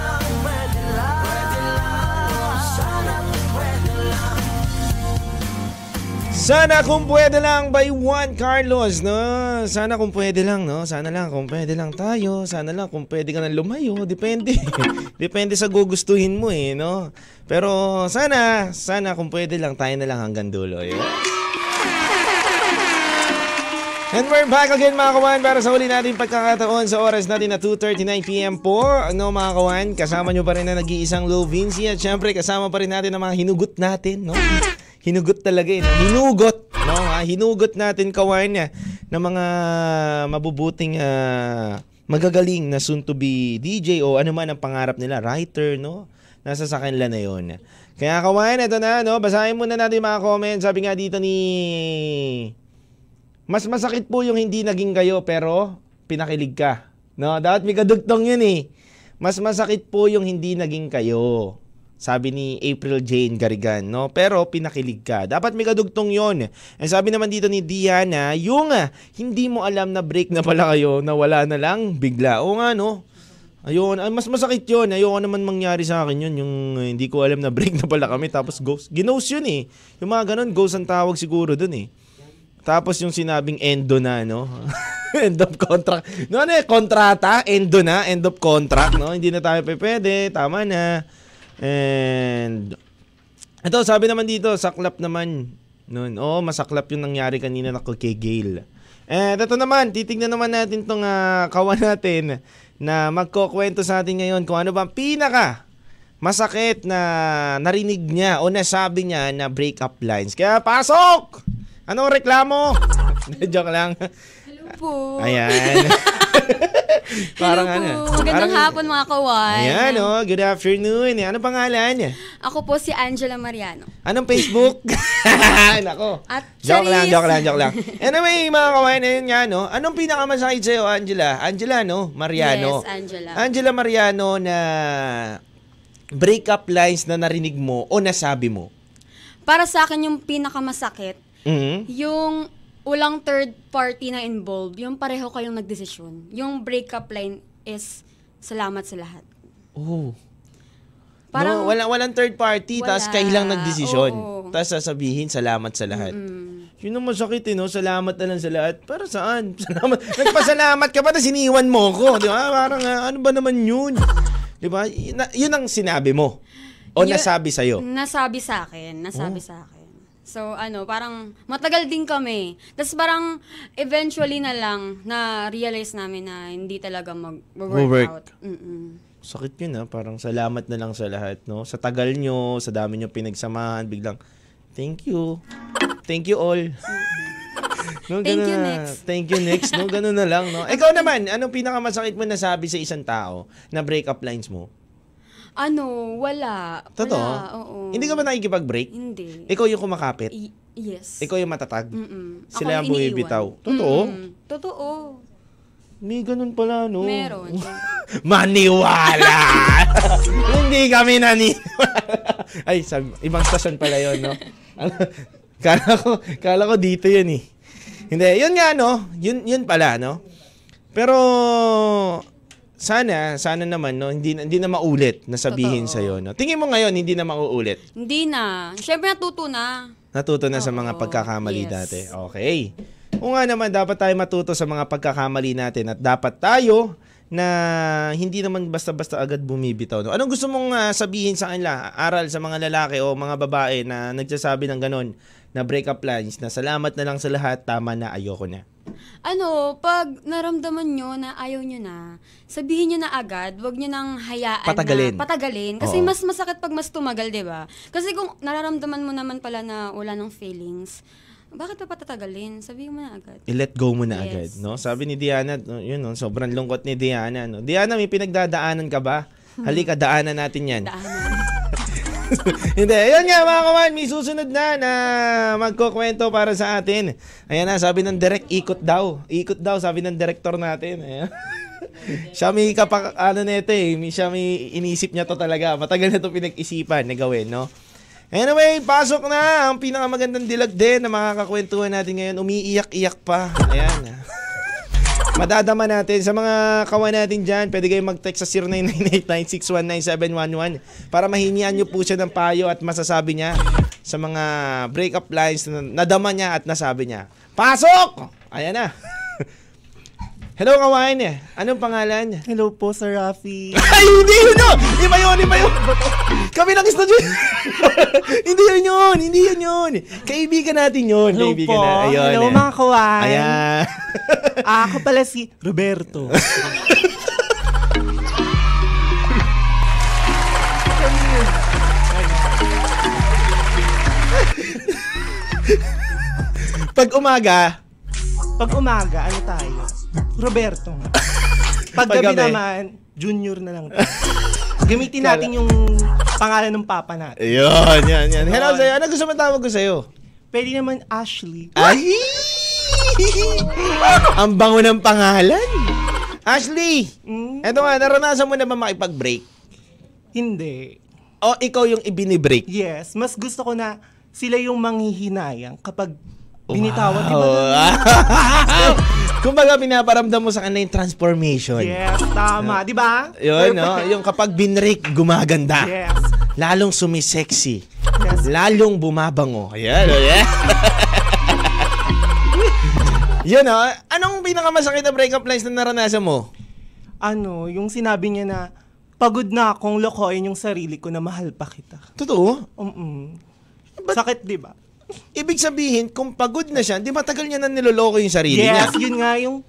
Sana kung pwede lang by Juan Carlos, no? Sana kung pwede lang, no? Sana lang kung pwede lang tayo. Sana lang kung pwede ka nang lumayo. Depende. Depende sa gugustuhin mo eh, no? Pero sana, sana kung pwede lang tayo na lang hanggang dulo. Eh. And we're back again mga kawan para sa uli natin pagkakataon sa oras natin na 2.39pm po. Ano mga kawan, kasama nyo pa rin na nag-iisang Low Vinci at syempre kasama pa rin natin ang mga hinugot natin, no? Hinugot talaga eh. no? Hinugot, no? Ha? Hinugot natin kawan niya ng mga mabubuting ah, magagaling na soon to be DJ o ano man ang pangarap nila, writer, no? Nasa sa kanila na yon. Kaya kawan, ito na, no? Basahin muna natin yung mga comments. Sabi nga dito ni mas masakit po yung hindi naging kayo pero pinakilig ka. No, dapat may kadugtong yun eh. Mas masakit po yung hindi naging kayo. Sabi ni April Jane Garigan, no? Pero pinakilig ka. Dapat may kadugtong yon. And sabi naman dito ni Diana, yung ah, hindi mo alam na break na pala kayo, na wala na lang, bigla. O nga, no? Ayun, ah, mas masakit yun. Ayoko naman mangyari sa akin yun. Yung ah, hindi ko alam na break na pala kami. Tapos ghost. Ginost yun eh. Yung mga ganun, ghost ang tawag siguro dun eh. Tapos yung sinabing endo na, no? end of contract. No, ano eh, kontrata, endo na, end of contract, no? Hindi na tayo pwede, tama na. And, ito, sabi naman dito, saklap naman. Nun. Oo, masaklap yung nangyari kanina na kay Gail. And ito naman, titignan naman natin tong ah, kawan natin na magkukwento sa atin ngayon kung ano ba ang pinaka masakit na narinig niya o nasabi niya na breakup lines. Kaya pasok! Anong reklamo? Joke lang. Hello po. Ayan. parang Hello ano. po. Magandang parang- hapon mga kawan. Ayan, oh. Good afternoon. Ano pangalan? Ako po si Angela Mariano. Anong Facebook? Nako. At Joke lang, Charis. joke lang, joke lang. Anyway, mga kawain, ayun nga, no? Anong pinakamasakit sa'yo, Angela? Angela, no? Mariano. Yes, Angela. Angela Mariano na breakup lines na narinig mo o nasabi mo? Para sa akin yung pinakamasakit, Mhm. yung walang third party na involved, yung pareho kayong nagdesisyon. Yung breakup line is salamat sa lahat. Oh. Parang- no, walang, walang third party, Wala. tapos kayo lang nagdesisyon. Oo. Tapos sasabihin, salamat sa lahat. Yun ang masakit eh, no? Salamat na lang sa lahat. Para saan? Salamat. Nagpasalamat ka pa na siniwan mo ko. Di ba? Parang, ah, ano ba naman yun? Di ba? Yun ang sinabi mo. O Yun- nasabi sa'yo. Nasabi sa akin. Nasabi Oh. sa akin. So, ano, parang matagal din kami. Tapos parang eventually na lang na-realize namin na hindi talaga mag-work out. Mm-mm. Sakit yun ha. Parang salamat na lang sa lahat, no? Sa tagal nyo, sa dami nyo pinagsamahan, biglang, thank you. Thank you all. No, Thank you, na. next. Thank you next. No, ganun na lang, no? Ikaw naman, anong pinakamasakit mo nasabi sa isang tao na breakup lines mo? Ano, wala. Totoo? Wala, oo. Hindi ka ba nakikipag-break? Hindi. Ikaw yung kumakapit? Y- yes. Ikaw yung matatag? Mm-mm. Ako Sila iniiwan. bumibitaw? Totoo? Mm-mm. Totoo. May ganun pala, no? Meron. Maniwala! Hindi kami naniniwala. Ay, sabi, ibang stasyon pala yun, no? kala ko, kala ko dito yun eh. Hindi, yun nga, no? Yun, yun pala, no? Pero, sana, sana naman, no? Hindi, hindi na maulit na sabihin Totoo. sa'yo, no? Tingin mo ngayon, hindi na mauulit. Hindi na. Siyempre natuto na. Natuto na sa mga pagkakamali yes. dati. Okay. O nga naman, dapat tayo matuto sa mga pagkakamali natin at dapat tayo na hindi naman basta-basta agad bumibitaw. No? Anong gusto mong ah, sabihin sa kanila? Aral sa mga lalaki o mga babae na nagsasabi ng ganon na breakup lines na salamat na lang sa lahat, tama na, ayoko na. Ano, pag naramdaman nyo na ayaw nyo na, sabihin nyo na agad, wag nyo nang hayaan Patagalin. na patagalin. Kasi Oo. mas masakit pag mas tumagal, di ba? Kasi kung nararamdaman mo naman pala na wala ng feelings, bakit pa patatagalin? Sabihin mo na agad. I-let go mo na Yes. agad, no? Sabi ni Diana, no, yun, no, sobrang lungkot ni Diana, no? Diana, may pinagdadaanan ka ba? Halika, daanan natin yan. Daanan. Hindi, ayun nga mga kawan, may susunod na na magkukwento para sa atin. Ayan na, sabi ng direct, ikot daw. Ikot daw, sabi ng director natin. Ayan. siya may kapak, ano nito eh, siya may inisip niya to talaga. Matagal na to pinag-isipan na gawin, no? Anyway, pasok na ang pinakamagandang dilag din na makakakwentuhan natin ngayon. Umiiyak-iyak pa. Ayan. Madadama natin sa mga kawan natin dyan. Pwede kayong mag-text sa 0998-9619711 para mahingian nyo po siya ng payo at masasabi niya sa mga breakup lines na nadama niya at nasabi niya. Pasok! Ayan na. Hello, kawain eh. Anong pangalan? Hello po, Sir Rafi. Ay, hindi yun yun! Iba yun, iba yun! Kami lang estudio. hindi yun yun, hindi yun yun. Kaibigan natin yun. Hello Kaibigan po. na. Ayun, Hello eh. mga kawan. Ayan. Ah, ako pala si Roberto. Pag umaga, Pag umaga, ano tayo? Roberto. Pag Pag gabi gabi. naman, Junior na lang. tayo. Gamitin natin yung pangalan ng papa natin. Ayun, yan, yan. Hello sa'yo. Ano gusto mo tawag ko sa'yo? Pwede naman Ashley. Ay! Ang bango ng pangalan. Ashley! Mm, Eto nga, naranasan mo na ba makipag-break? hindi. O ikaw yung ibini-break? Yes, mas gusto ko na sila yung manghihinayang kapag binitawan. Di ba? Kumbaga, pinaparamdam mo sa kanila yung transformation. Yes, tama. Di ba? Yun, no? Yung kapag binrake, gumaganda. Yes. Lalong sumisexy. Yes. Lalong bumabango. Ayan, o yan. Yun, no? Anong pinakamasakit na breakup lines na naranasan mo? Ano, yung sinabi niya na pagod na akong lokohin yung sarili ko na mahal pa kita. Totoo? Um, Sakit, di ba? Ibig sabihin, kung pagod na siya, di matagal niya na niloloko yung sarili niya. Yes, yun nga yung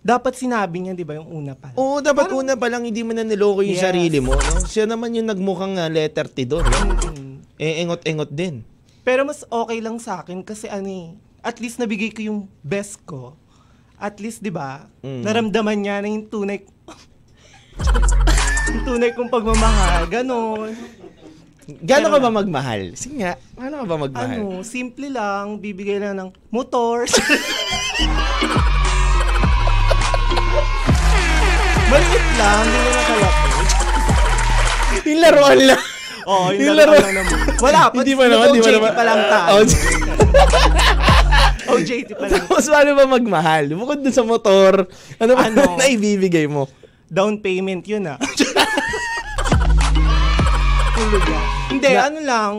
dapat sinabi niya, di ba, yung una pa. Oo, dapat una pa lang hindi mo na niloko yung Yes. sarili mo. No? Siya naman yung nagmukhang ah, letter T doon. No? Eh, engot-engot din. Pero mas okay lang sa akin kasi ano eh, at least nabigay ko yung best ko. At least, di ba, Mm. naramdaman niya na yung tunay yung tunay kong pagmamahal. Ganon. Gano'n ka ba magmahal? Sige nga, paano ka ba magmahal? Ano, simple lang, bibigay lang ng motor. Maliit lang, hindi na nakalaki. Yung laruan lang. Oo, yung Yung laro laro- lang naman. Wala pa. Hindi pa naman, hindi pa OJT naman. pa lang tayo. Oh, OJT pa lang. Tapos paano ba magmahal? Bukod dun sa motor, ano ba Ano? na ibibigay mo? Down payment yun ah. Tuluga. Hindi, Na- ano lang.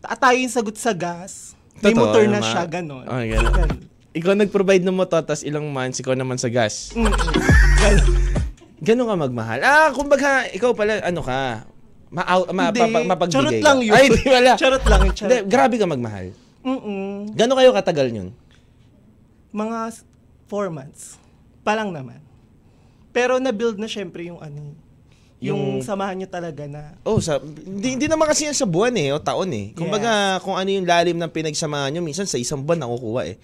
ta- Tayo yung sagot sa gas. May Totoo, motor na naman. siya, ganon. Ah, ganon. Ikaw nag-provide ng motor, tapos ilang months, ikaw naman sa gas. Mm, ganon. Gano'n ka magmahal? Ah, kumbaga, ikaw pala, ano ka, ma ma Hindi, papa- mapagbigay charot ka. lang yun. Ay, di wala. Charot lang yun, Hindi, charot. grabe ka magmahal. Mm-mm. Gano'n kayo katagal yun? Mga s- four months. Pa lang naman. Pero na-build na syempre yung ano, yung, Yung- samahan nyo talaga na Oh, sa hindi, hindi naman kasi yan sa buwan eh, o taon eh. Kumbaga, kung ano yung lalim ng pinagsamahan nyo, minsan sa isang buwan nakukuha eh.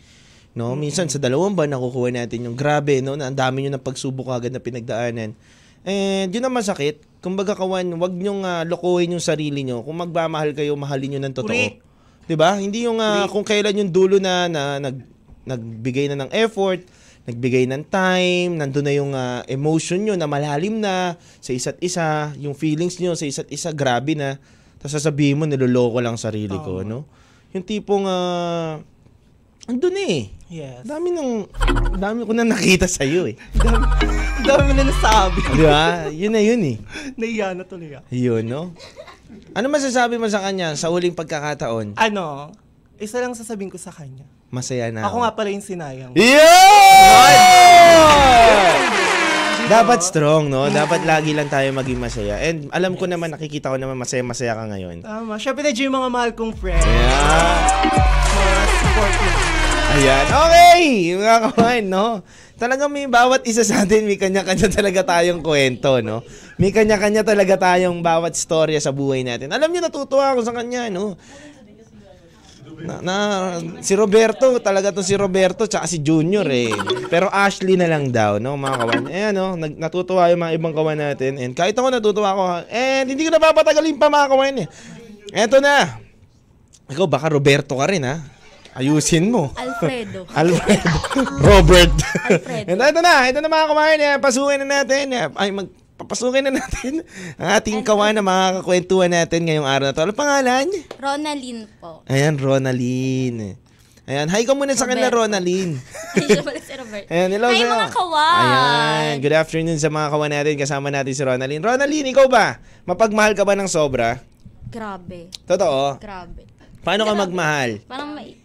No, minsan sa dalawang buwan nakukuha natin yung grabe, no, na ang dami nyo ng pagsubok agad na pinagdaanan. And yun ang masakit. Kumbaga kawan, wag nyong ah, lokohin yung sarili nyo. Kung magmamahal kayo, mahalin nyo ng totoo. Correct. 'Di ba? Hindi yung ah, kung kailan yung dulo na, na nag nagbigay na ng effort, nagbigay ng time, nandun na yung ah, emotion nyo na malalim na sa isa't isa, yung feelings nyo sa isa't isa, grabe na. Tapos sasabihin mo, niloloko lang sarili ko, no? Yung tipong, ah, andun eh. yes. Dami nang, dami ko na nakita sa iyo eh. Dami, dami na nasabi. Di ba? Yun na yun eh. Naiya na tuloy ako. Yun, no? Ano masasabi mo sa kanya sa huling pagkakataon? Ano, isa lang sasabihin ko sa kanya. Masaya na Ako nga pala yung sinayang. Yeah! Dapat strong, no? Dapat lagi lang tayo maging masaya. And alam ko naman, nakikita ko naman masaya-masaya ka ngayon. Tama. Siyempre na yung mga mahal kong friends. Yeah. Mga support mo. Ayan. Okay! Mga kawan, no? Talagang may bawat isa sa atin, may kanya-kanya talaga tayong kwento, no? May kanya-kanya talaga tayong bawat storya sa buhay natin. Alam niyo, natutuwa ako sa kanya, no? Na, na, si Roberto, talaga to si Roberto, tsaka si Junior eh. Pero Ashley na lang daw, no, mga kawan. Eh, ano, nag, natutuwa yung mga ibang kawan natin. And kahit ako natutuwa ako, and hindi ko napapatagalin pa mga kawan eh. Eto na. Ikaw, baka Roberto ka rin, ha? Ayusin mo. Alfredo. Alfredo. Robert. Alfredo. And ito na, ito na mga kumain. Eh, pasukin na natin. Eh, Ay, mag, papasukin na natin ang ating kawan na mga kakwentuhan natin ngayong araw na to. Ano pangalan? Ronaldin po. Ayan, Ronaline. Ayan, hi ka muna sa kanila. Ronaline. Siya pala si Robert. Ayan, hello Hi, sa'yo. mga kawan! Ayan, good afternoon sa mga kawan natin. Kasama natin si Ronaline. Ronaline, ikaw ba? Mapagmahal ka ba ng sobra? Grabe. Totoo. Grabe. Paano ka Grabe. magmahal? Parang may...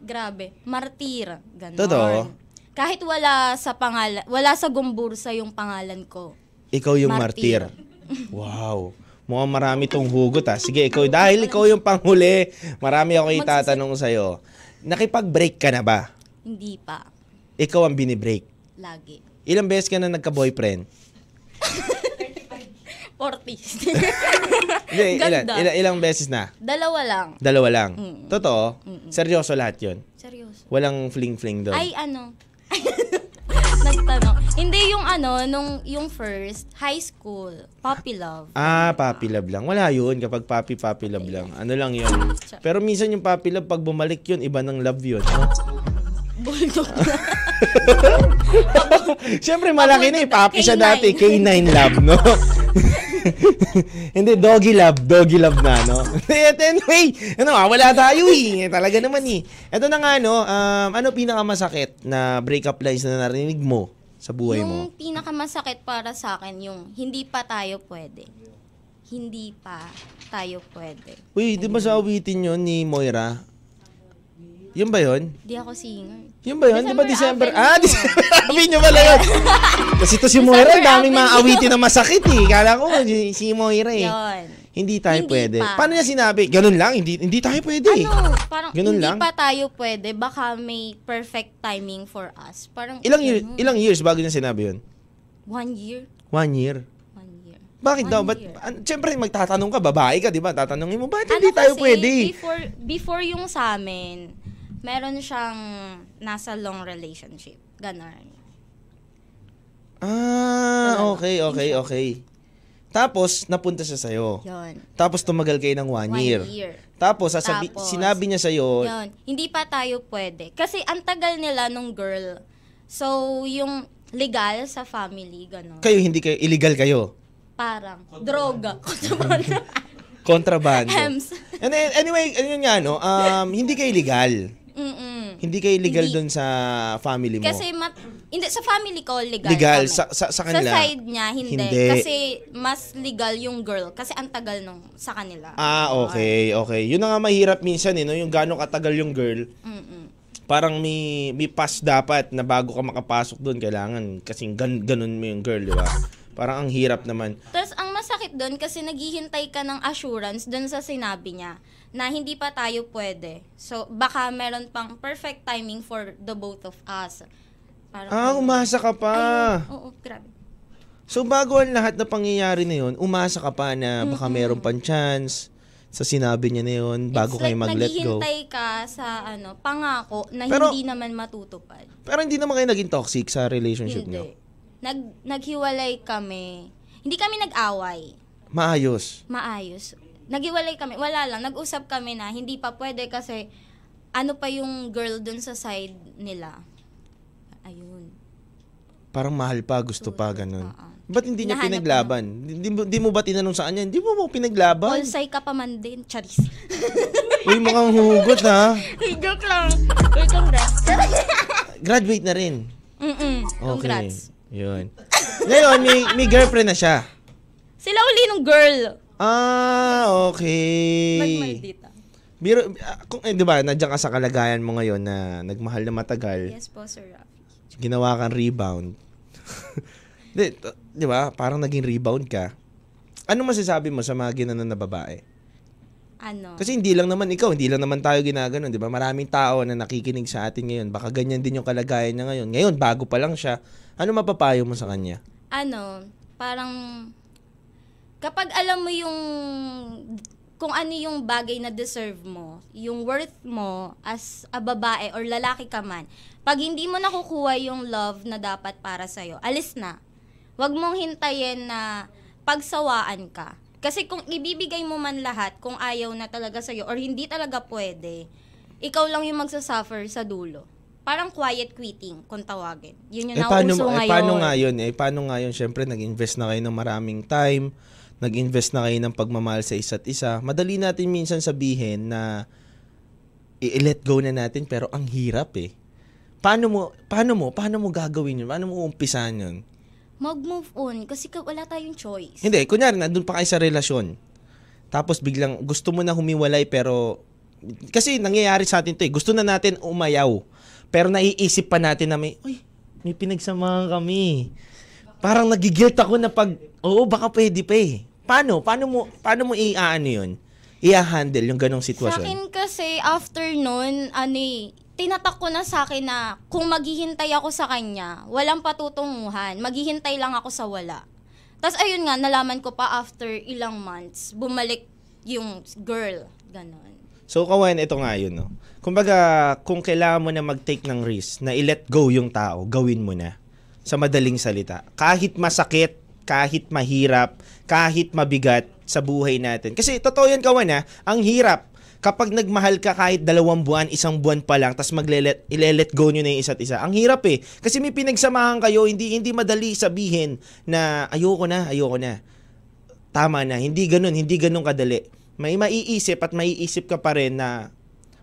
Grabe. Martir. Ganon. Totoo. Kahit wala sa pangalan, wala sa gumbursa yung pangalan ko. Ikaw yung martir. Martir. Wow. Mukhang marami tong hugot ah. Sige, ikaw, dahil ikaw yung panghuli, marami ako itatanong sa'yo. Nakipag-break ka na ba? Hindi pa. Ikaw ang binibreak. Lagi. Ilang beses ka na nagka-boyfriend? 40. Hindi, ilan, ilan- ilang beses na? Dalawa lang. Dalawa lang. Mm. Totoo? Seryoso lahat yun? Seryoso. Walang fling-fling doon? Ay, ano? Nagtanong. Hindi yung ano, nung yung first, high school, puppy love. Ah, puppy love lang. Wala yun kapag puppy puppy love lang. Ano lang yun. Pero minsan yung puppy love, pag bumalik yun, iba ng love yun. no? Bulldog na. Siyempre, malaki na eh. Papi siya K9. dati. K9 love, no? Hindi, doggy love. Doggy love na, no? At anyway, ano, ah, wala tayo eh. Talaga naman eh. Ito na nga, no? Um, ano pinakamasakit na breakup lines na narinig mo sa buhay mo? yung pinakamasakit para sa akin, yung hindi pa tayo pwede. Hindi pa tayo pwede. Uy, di ba sa awitin yun ni Moira? Yun ba yun? Di ako singer. Yun ba yun? Di ba December? December Ah, Avenue. December Avenue pala yun. Kasi to si Moira, daming mga awitin na masakit eh. Kala ko, si, si Moira eh. Yun. Hindi tayo Hindi pwede. pa. Paano niya sinabi? Ganun lang, hindi hindi tayo pwede. Ano, parang Ganun hindi lang? pa tayo pwede. Baka may perfect timing for us. Parang Ilang years, ganun. ilang years bago niya sinabi yun? One year. One year. One year. Bakit One daw? Ba't, year. an, siyempre, magtatanong ka, babae ka, di ba? Tatanungin mo, bakit Ano hindi tayo kasi, pwede? Before, before yung sa amin, meron siyang nasa long relationship. Ganon. Ah, okay, okay, okay. Tapos, napunta siya sa'yo. Yun. Tapos, tumagal kayo ng one, One year. year. Tapos, sasabi, Tapos, sinabi niya sa'yo, Yun. Hindi pa tayo pwede. Kasi ang tagal nila nung girl. So, yung legal sa family, ganon. kayo hindi kayo, illegal kayo. Parang, droga. Kontrabando. Kontrabando. Hems. And then, anyway, ano yun nga, no? Um, hindi kayo legal. Mm-mm. Hindi kayo legal doon sa family mo. Kasi mat, hindi sa family ko legal. legal. kami. Sa, sa, sa kanila. Sa side niya hindi. Hindi. Kasi mas legal yung girl kasi ang tagal nung sa kanila. Ah, okay, okay. Yun na nga mahirap minsan eh, no? Yung gano'ng katagal yung girl. Mm-mm. Parang may, may pass dapat na bago ka makapasok doon, kailangan kasing gan, ganun mo yung girl, di ba? Parang ang hirap naman. Tapos ang masakit doon kasi naghihintay ka ng assurance doon sa sinabi niya na hindi pa tayo pwede. So baka meron pang perfect timing for the both of us. Parang, Ah, umasa ka pa. Ayun. Oo, grabe. So bago ang lahat na pangyayari na yun, umasa ka pa na baka meron pang chance sa sinabi niya na yun bago It's kayo like mag-let go. naghihintay ka sa ano, pangako na Pero- hindi naman matutupad. Pero hindi naman kayo naging toxic sa relationship Hindi. niyo. Nag, naghiwalay kami. Hindi kami nag-away. Maayos. Maayos. Naghiwalay kami. Wala lang. Nag-usap kami na hindi pa pwede kasi ano pa yung girl dun sa side nila. Ayun. Parang mahal pa, gusto pa, ganun. Oo. Ba't hindi niya Hinahanap pinaglaban? Hindi mo, di mo ba tinanong sa kanya? Hindi mo mo pinaglaban? Polsay ka pa man din. Charis. Uy, mukhang hugot ha. Joke lang. Uy, congrats. Graduate na rin. Mm-mm. Okay. Congrats. Yun. Ngayon, may, may girlfriend na siya. Sila uli nung girl. Ah, okay. Magmaldita. Biro, ah, kung, eh, di ba, nandiyan ka sa kalagayan mo ngayon na nagmahal na matagal, Yes po, Sir Rafi. ginawa kang rebound. di, t- di ba, parang naging rebound ka. Ano masasabi mo sa mga ginanon na babae? Ano? Kasi hindi lang naman ikaw, hindi lang naman tayo ginaganon, 'di ba? Maraming tao na nakikinig sa atin ngayon. Baka ganyan din yung kalagayan niya ngayon. Ngayon, bago pa lang siya. Ano mapapayo mo sa kanya? ano, parang kapag alam mo yung kung ano yung bagay na deserve mo, yung worth mo as a babae or lalaki ka man, pag hindi mo nakukuha yung love na dapat para sa'yo, alis na. Huwag mong hintayin na pagsawaan ka. Kasi kung ibibigay mo man lahat, kung ayaw na talaga sa'yo or hindi talaga pwede, ikaw lang yung magsasuffer sa dulo. Parang quiet quitting, kung tawagin. Yun yung eh, paano, nauuso eh, ngayon. paano nga yun? Eh, paano nga yun? Siyempre, nag-invest na kayo ng maraming time, nag-invest na kayo ng pagmamahal sa isa't isa. Madali natin minsan sabihin na i-let go na natin, pero ang hirap eh. Paano mo, paano mo, paano mo gagawin yun? Paano mo umpisahan yun? Mag-move on kasi ka, wala tayong choice. Hindi, kunyari, nandun pa kayo sa relasyon. Tapos biglang gusto mo na humiwalay pero kasi nangyayari sa atin to eh. Gusto na natin umayaw. Pero naiisip pa natin na may, uy, may pinagsamahan kami. Parang nagigilt ako na pag, oo, baka pwede pa eh. Paano? Paano mo, paano mo i-ano yun? I-handle yung ganong Sa sitwasyon? akin kasi, after nun, ano eh, tinatak ko na sa akin na kung maghihintay ako sa kanya, walang patutunguhan. Maghihintay lang ako sa wala. Tapos ayun nga, nalaman ko pa after ilang months, bumalik yung girl. Ganon. So, kawan, ito nga yun, no? Kumbaga, kung kailangan mo na mag-take ng risk, na i-let go yung tao, gawin mo na. Sa madaling salita. Kahit masakit, kahit mahirap, kahit mabigat sa buhay natin. Kasi, totoo yan, kawan, ha? Ang hirap. Kapag nagmahal ka kahit dalawang buwan, isang buwan pa lang, tapos maglelet, ile-let go nyo na yung isa't isa. Ang hirap eh. Kasi may pinagsamahan kayo, hindi hindi madali sabihin na ayoko na, ayoko na. Tama na. Hindi ganun, hindi ganun kadali may maiisip at maiisip ka pa rin na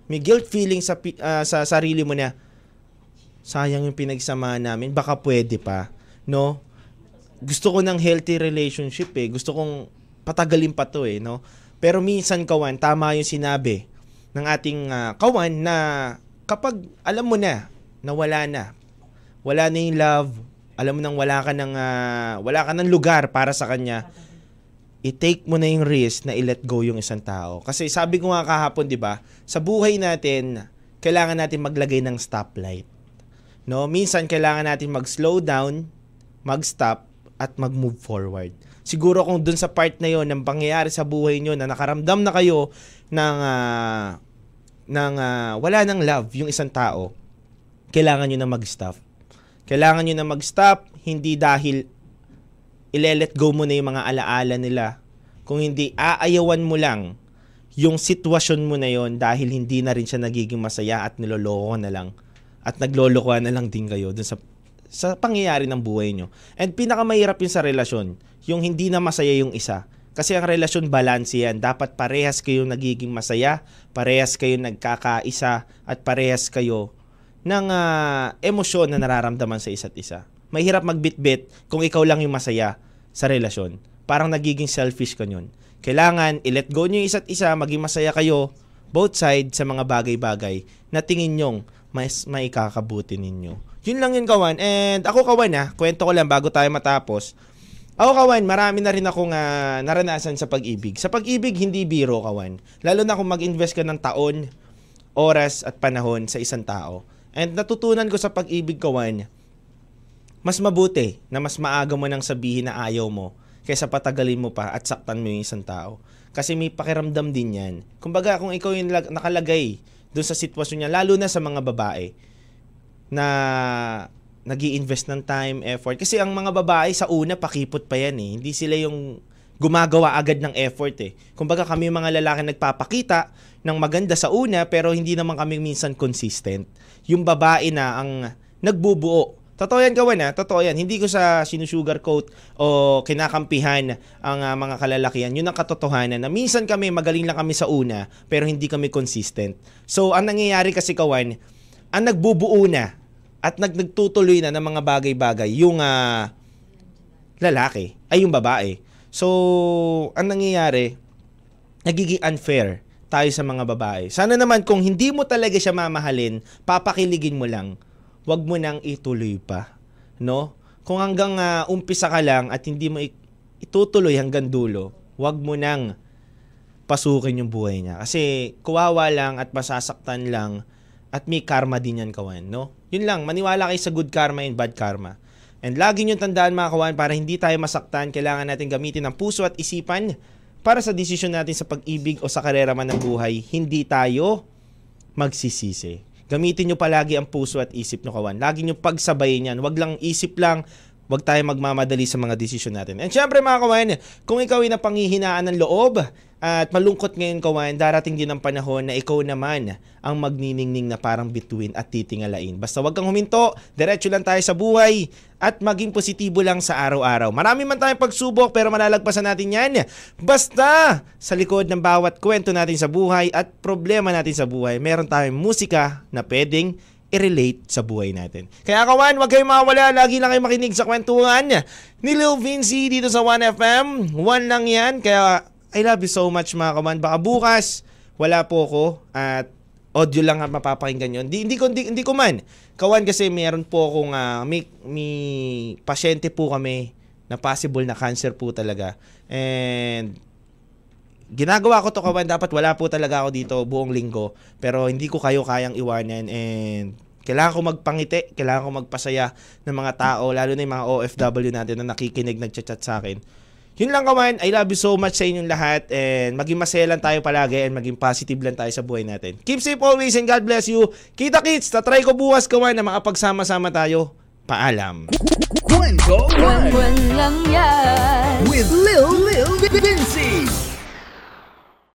may guilt feeling sa uh, sa sarili mo na sayang yung pinagsamahan namin, baka pwede pa, no? Gusto ko ng healthy relationship eh. Gusto kong patagalin pa to eh, no? Pero minsan kawan, tama yung sinabi ng ating uh, kawan na kapag alam mo na na wala na, wala na yung love, alam mo nang wala ka ng uh, wala ka ng lugar para sa kanya, i-take mo na yung risk na i-let go yung isang tao. Kasi sabi ko nga kahapon, 'di ba? Sa buhay natin, kailangan natin maglagay ng stoplight. No, minsan kailangan natin mag-slow down, mag-stop at mag-move forward. Siguro kung dun sa part na 'yon ng pangyayari sa buhay nyo na nakaramdam na kayo ng uh, ng uh, wala ng love yung isang tao, kailangan niyo na mag-stop. Kailangan niyo na mag-stop hindi dahil ile-let go mo na yung mga alaala nila. Kung hindi, aayawan mo lang yung sitwasyon mo na yon dahil hindi na rin siya nagiging masaya at niloloko na lang. At nagloloko na lang din kayo dun sa sa pangyayari ng buhay nyo. And pinakamahirap yun sa relasyon, yung hindi na masaya yung isa. Kasi ang relasyon balance yan. Dapat parehas kayo nagiging masaya, parehas kayo nagkakaisa, at parehas kayo ng uh, emosyon na nararamdaman sa isa't isa mahirap magbitbit kung ikaw lang yung masaya sa relasyon. Parang nagiging selfish ka yun. Kailangan i-let go nyo yung isa't isa, maging masaya kayo, both sides sa mga bagay-bagay na tingin nyong mas maikakabuti ninyo. Yun lang yun, Kawan. And ako, Kawan, ha, kwento ko lang bago tayo matapos. Ako, Kawan, marami na rin akong uh, naranasan sa pag-ibig. Sa pag-ibig, hindi biro, Kawan. Lalo na kung mag-invest ka ng taon, oras at panahon sa isang tao. And natutunan ko sa pag-ibig, Kawan, mas mabuti na mas maaga mo nang sabihin na ayaw mo kaysa patagalin mo pa at saktan mo yung isang tao. Kasi may pakiramdam din yan. Kumbaga, kung ikaw yung nakalagay doon sa sitwasyon niya, lalo na sa mga babae, na nag invest ng time, effort. Kasi ang mga babae sa una, pakipot pa yan eh. Hindi sila yung gumagawa agad ng effort eh. Kumbaga kami mga lalaki nagpapakita ng maganda sa una pero hindi naman kami minsan consistent. Yung babae na ang nagbubuo Totoo yan gawin ha, totoo yan. Hindi ko sa sinusugarcoat o kinakampihan ang uh, mga kalalakihan. Yun ang katotohanan na minsan kami magaling lang kami sa una pero hindi kami consistent. So ang nangyayari kasi kawan, ang nagbubuo na at nag nagtutuloy na ng mga bagay-bagay yung uh, lalaki ay yung babae. So ang nangyayari, nagiging unfair tayo sa mga babae. Sana naman kung hindi mo talaga siya mamahalin, papakiligin mo lang wag mo nang ituloy pa, no? Kung hanggang uh, umpisa ka lang at hindi mo itutuloy hanggang dulo, wag mo nang pasukin yung buhay niya. Kasi kuwawa lang at masasaktan lang at may karma din yan kawan, no? Yun lang, maniwala kayo sa good karma and bad karma. And lagi nyo tandaan mga kawan, para hindi tayo masaktan, kailangan natin gamitin ang puso at isipan para sa desisyon natin sa pag-ibig o sa karera man ng buhay, hindi tayo magsisisi. Gamitin nyo palagi ang puso at isip nyo kawan. Lagi nyo pagsabayin yan. Huwag lang isip lang, Huwag tayo magmamadali sa mga desisyon natin. And syempre mga kawain, kung ikaw ay napanghihinaan ng loob at malungkot ngayon kawain, darating din ang panahon na ikaw naman ang magniningning na parang bituin at titingalain. Basta huwag kang huminto, diretso lang tayo sa buhay at maging positibo lang sa araw-araw. Marami man tayong pagsubok pero malalagpasan natin yan. Basta sa likod ng bawat kwento natin sa buhay at problema natin sa buhay, meron tayong musika na pwedeng i-relate sa buhay natin. Kaya kawan, huwag kayong mawala. Lagi lang kayo makinig sa kwentuhan ni Lil Vinci dito sa 1FM. One lang yan. Kaya I love you so much mga kawan. Baka bukas, wala po ako at audio lang ang mapapakinggan yun. Hindi, hindi, ko, hindi, hindi ko man. Kawan kasi meron po akong, uh, may, may pasyente po kami na possible na cancer po talaga. And ginagawa ko to kawan, dapat wala po talaga ako dito buong linggo. Pero hindi ko kayo kayang iwanan and kailangan ko magpangiti, kailangan ko magpasaya ng mga tao, lalo na yung mga OFW natin na nakikinig, nagchat-chat sa akin. Yun lang kawan, I love you so much sa inyong lahat and maging masaya lang tayo palagi and maging positive lang tayo sa buhay natin. Keep safe always and God bless you. Kita kits, tatry ko bukas kawan na makapagsama-sama tayo. Paalam. Kwento One lang yan. with Lil Lil Vinci.